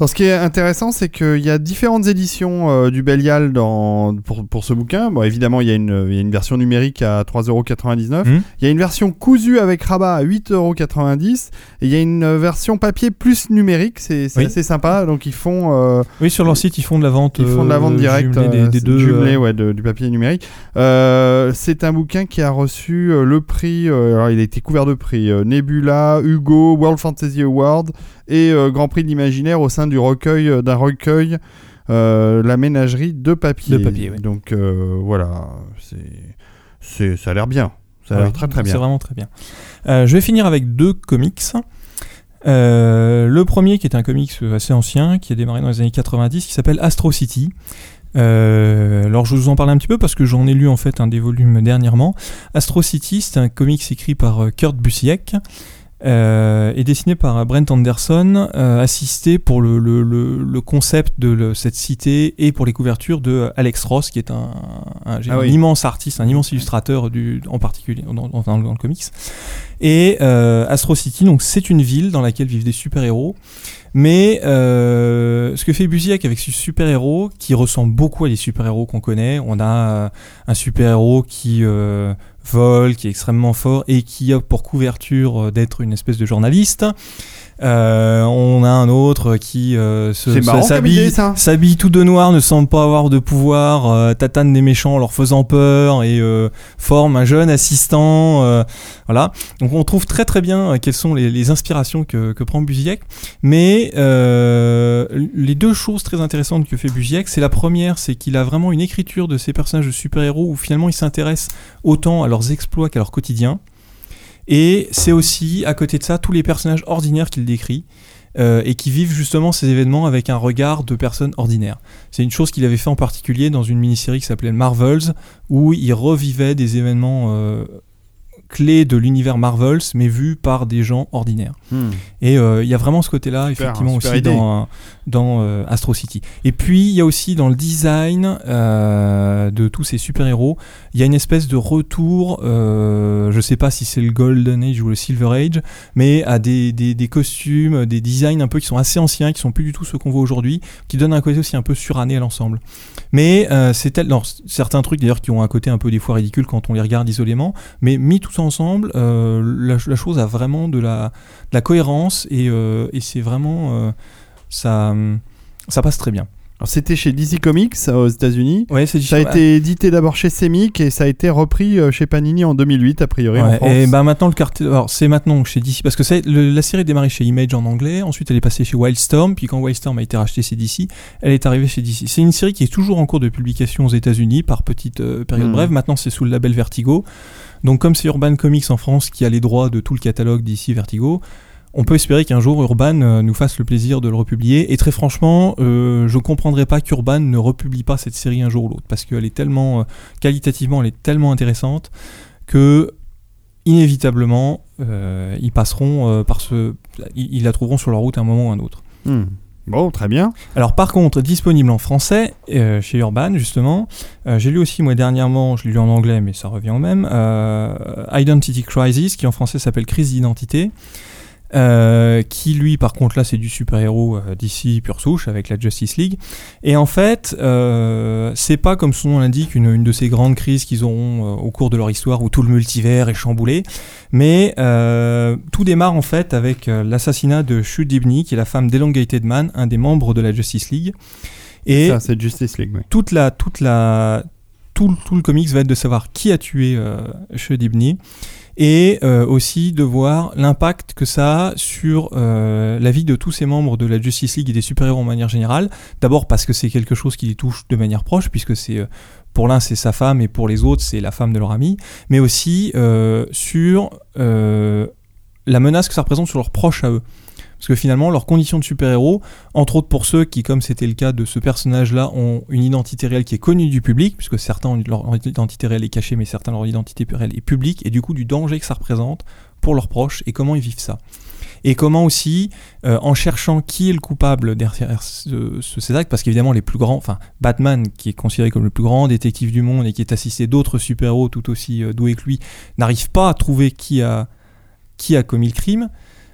Alors, ce qui est intéressant, c'est qu'il y a différentes éditions euh, du Belial dans, pour, pour ce bouquin. Bon, évidemment, il y, a une- il y a une version numérique à 3,99€. Mhm. Il y a une version cousue avec rabat à 8,90€. Et il y a une euh, version papier plus numérique. C'est Oui. assez sympa. Donc, ils font. euh, Oui, sur leur site, ils font de la vente, Ils font de la vente euh, directe des, des deux. ouais, de- du papier numérique. C'est un bouquin qui a reçu le prix. alors, il a été couvert de prix Nebula, Hugo, World Fantasy Award et Grand Prix de l'imaginaire au sein du recueil euh, d'un recueil. euh, la ménagerie de papier. De papier, oui. Donc euh, voilà, c'est, c'est, ça a l'air bien. Ça a l'air très très C'est bien. vraiment très bien. Euh, je vais finir avec deux comics. Le premier qui est un comics assez ancien, qui a démarré dans les années 90, qui s'appelle Astro City. Euh, alors je vous en parle un petit peu parce que j'en ai lu en fait un des volumes dernièrement. Astro City, c'est un comics écrit par Kurt Busiek euh, et dessiné par Brent Anderson, euh, assisté pour le, le, le, le concept de le- cette cité et pour les couvertures de Alex Ross, qui est un, un, Ah un oui. immense artiste, un immense illustrateur du, en particulier dans, dans- dans le comics. Et euh, Astro City, donc c'est une ville dans laquelle vivent des super-héros. Mais euh, ce que fait Busiek avec ce super-héros, qui ressemble beaucoup à des super-héros qu'on connaît, on a euh, un super-héros qui euh, vole, qui est extrêmement fort et qui a pour couverture d'être une espèce de journaliste. Euh, on a un autre qui euh, s'habille tout de noir, ne semble pas avoir de pouvoir, euh, tatane des méchants en leur faisant peur et euh, forme un jeune assistant. euh, voilà. Donc on trouve très très bien quelles sont les, les inspirations que, que prend Busiek. Mais euh, les deux choses très intéressantes que fait Busiek, c'est la première, c'est qu'il a vraiment une écriture de ces personnages de super-héros où finalement il s'intéresse autant à leurs exploits qu'à leur quotidien. Et c'est aussi, à côté de ça, tous les personnages ordinaires qu'il décrit. euh, et qui vivent justement ces événements avec un regard de personnes ordinaires. C'est une chose qu'il avait fait en particulier dans une mini-série qui s'appelait Marvels, où il revivait des événements euh, clés de l'univers Marvels, mais vus par des gens ordinaires. Hmm. Et euh, il y a vraiment ce côté-là, Super, effectivement, super aussi idée. dans, dans euh, Astro City. Et puis, il y a aussi dans le design euh, de tous ces super-héros, il y a une espèce de retour, euh, je sais pas si c'est le Golden Age ou le Silver Age, mais à des, des, des costumes, des designs un peu qui sont assez anciens, qui sont plus du tout ceux qu'on voit aujourd'hui, qui donnent un côté aussi un peu suranné à l'ensemble. Mais euh, c'est tel, certains trucs d'ailleurs qui ont un côté un peu des fois ridicule quand on les regarde isolément, mais mis ensemble, euh, la, chose a vraiment de la, cohérence et, euh, et c'est vraiment euh, ça passe très bien. Alors, c'était chez DC Comics euh, aux États-Unis. Ouais, c'est Ça a été édité d'abord chez Semic et ça a été repris euh, chez Panini en 2008 a priori en Ouais, France. et bah maintenant le cartel, alors c'est maintenant chez DC parce que c'est la série démarrée chez Image en anglais, ensuite elle est passée chez Wildstorm, puis quand Wildstorm a été racheté chez DC, elle est arrivée chez DC. C'est une série qui est toujours en cours de publication aux États-Unis par petite euh, période Mhm. brève. Maintenant c'est sous le label Vertigo. Donc comme c'est Urban Comics en France qui a les droits de tout le catalogue DC Vertigo, on peut espérer qu'un jour Urban euh, nous fasse le plaisir de le republier. Et très franchement, euh, je comprendrais pas qu'Urban ne republie pas cette série un jour ou l'autre, parce qu'elle est tellement euh, qualitativement, elle est tellement intéressante que inévitablement, euh, ils passeront par ce, ils, ils la trouveront sur leur route à un moment ou un autre. Hmm. Bon, très bien. Alors par contre, disponible en français euh, chez Urban justement. Euh, j'ai lu aussi moi dernièrement, je l'ai lu en anglais mais ça revient au même. euh, Identity Crisis qui en français s'appelle Crise d'identité. Euh, qui lui par contre là c'est du super-héros euh, d'ici pure souche avec la Justice League. Et en fait euh, c'est pas comme son nom l'indique une, une de ces grandes crises qu'ils auront euh, au cours de leur histoire où tout le multivers est chamboulé. Mais euh, tout démarre en fait avec l'assassinat de Shu Dibny qui est la femme d'Elongated Man un des membres de la Justice League. Et Ça, c'est Justice League, oui. toute la toute la tout, le- tout le comics va être de savoir qui a tué euh, Shedibni et euh, aussi de voir l'impact que ça a sur euh, la vie de tous ces membres de la Justice League et des super-héros en manière générale. D'abord parce que c'est quelque chose qui les touche de manière proche, puisque c'est euh, pour l'un c'est sa femme et pour les autres c'est la femme de leur ami, mais aussi sur la menace que ça représente sur leurs proches à eux. Parce que finalement, leurs conditions de super-héros, entre autres pour ceux qui, comme c'était le cas de ce personnage-là, ont une identité réelle qui est connue du public, puisque certains ont leur identité réelle est cachée, mais certains leur identité réelle est publique, et du coup du danger que ça représente pour leurs proches et comment ils vivent ça. Et comment aussi, euh, en cherchant qui est le coupable derrière ce- ce- ces actes, parce qu'évidemment les plus grands, enfin Batman qui est considéré comme le plus grand détective du monde et qui est assisté d'autres super-héros tout aussi euh, doués que lui, n'arrive pas à trouver qui a commis le crime.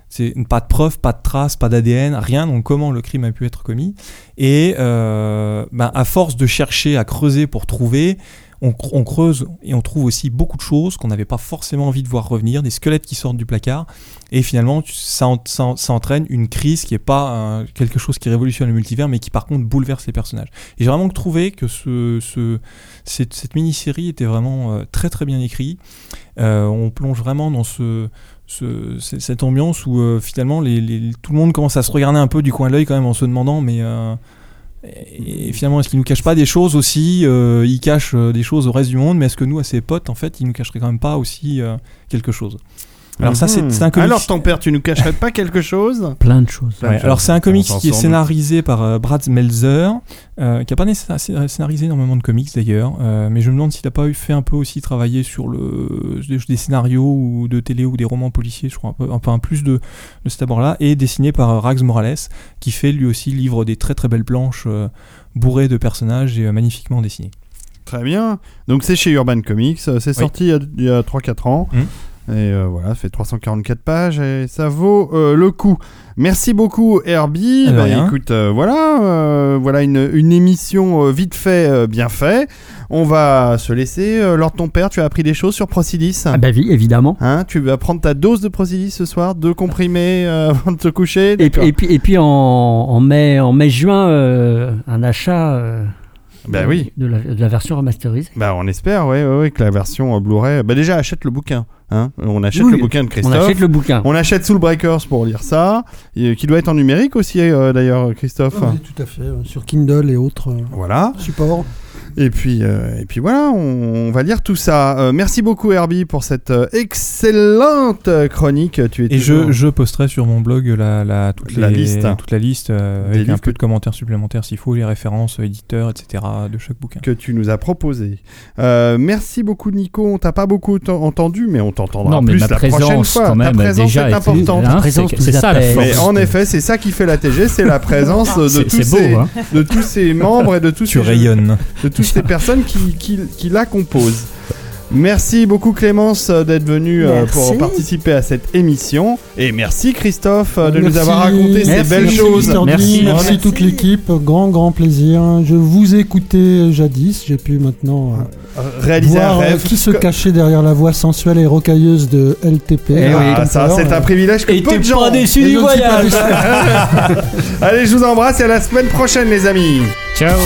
C'est pas de preuves, pas de traces, pas d'ADN, rien. Donc comment le crime a pu être commis Et euh, ben, à force de chercher, à creuser pour trouver, on, cr- on creuse et on trouve aussi beaucoup de choses qu'on n'avait pas forcément envie de voir revenir, des squelettes qui sortent du placard. Et finalement, ça, en- ça, en- ça entraîne une crise qui est pas euh, quelque chose qui révolutionne le multivers, mais qui par contre bouleverse les personnages. Et j'ai vraiment trouvé que ce, ce, cette, mini-série était vraiment euh, très très bien écrite. On plonge vraiment dans ce, ce- cette ambiance où euh, finalement les, les- tout le monde commence à se regarder un peu du coin de l'œil quand même en se demandant mais euh, et, et finalement est-ce qu'il nous cache pas des choses aussi euh, il cache euh, des choses au reste du monde mais est-ce que nous à ses potes en fait il nous cacherait quand même pas aussi euh, quelque chose? Alors ça c'est un comics Alors, ton père, tu nous cacherais pas quelque chose Plein de choses. Ouais, alors c'est un s'en qui est scénarisé par euh, Brad Meltzer, euh, qui a pas scénarisé énormément de comics d'ailleurs, euh, mais je me demande s'il a pas eu fait un peu aussi travailler sur le des, scénarios ou de télé ou des romans policiers, je crois un peu, un peu un plus de, de cet abord-là, et dessiné par euh, Rags Morales, qui fait lui aussi livre des très très belles planches euh, bourrées de personnages et euh, magnifiquement dessinées. Très bien. Donc, c'est chez Urban Comics. C'est sorti il y a- a 3-4 ans. Mhm. Et euh, voilà, ça fait 344 pages et ça vaut euh, le coup. Merci beaucoup Herbie. Bah, écoute, euh, voilà, euh, voilà une, une émission vite fait, bien fait. On va se laisser. Lors de ton père, tu as appris des choses sur Procilis. Ah bah oui, évidemment. Hein, tu vas prendre ta dose de Procilis ce soir, deux comprimés avant de te coucher. Et, puis, et puis en, en mai, en mai juin, euh, un achat euh, Bah oui. de, la, de la version remasterisée. Bah, on espère, ouais, ouais, ouais, que la version euh, Blu-ray. Bah, déjà, achète le bouquin. Hein on achète Oui, le bouquin de On Christophe. achète le bouquin. On achète Soul Breakers pour lire ça, et, qui doit être en numérique aussi, euh, d'ailleurs, Christophe. Ah oui, tout à fait, euh, sur Kindle et autres euh, Voilà. supports. Et puis, euh, et puis voilà, on, on va lire tout ça. Euh, merci beaucoup Herbie pour cette euh, excellente chronique. Tu es Et toujours- je, je posterai sur mon blog la, la, toute La les- liste. toute la liste euh, avec un livres peu que- de commentaires supplémentaires s'il faut, les références, éditeurs, etc. de chaque bouquin. que tu nous as proposé. Euh, merci beaucoup Nico, on t'a pas beaucoup ent- entendu, mais on t'entendra Non, mais plus ma la prochaine présence, fois. quand même, Ta présence déjà est importante. hein, présence c'est- ça la force. Mais en effet, c'est ça qui fait la TG, c'est la présence de, C'est- tous, c'est ces, beau, hein. de tous ces membres et de tous Tu ces, rayonnes. de toutes ces personnes qui, qui, qui la composent. Merci beaucoup Clémence euh, d'être venue euh, Merci. pour participer à cette émission. Et merci Christophe euh, de nous avoir raconté ces Merci, belles merci, choses. Merci. merci, Merci. toute l'équipe, grand grand plaisir. Je vous écoutais jadis, j'ai pu maintenant euh, Réaliser un voir euh, rêve. qui se cachait derrière la voix sensuelle et rocailleuse de LTP. Eh euh, oui, Tom ça c'est un privilège que Et peu de gens pas ont. déçu et du voyage. Allez, je vous embrasse et à la semaine prochaine les amis. Ciao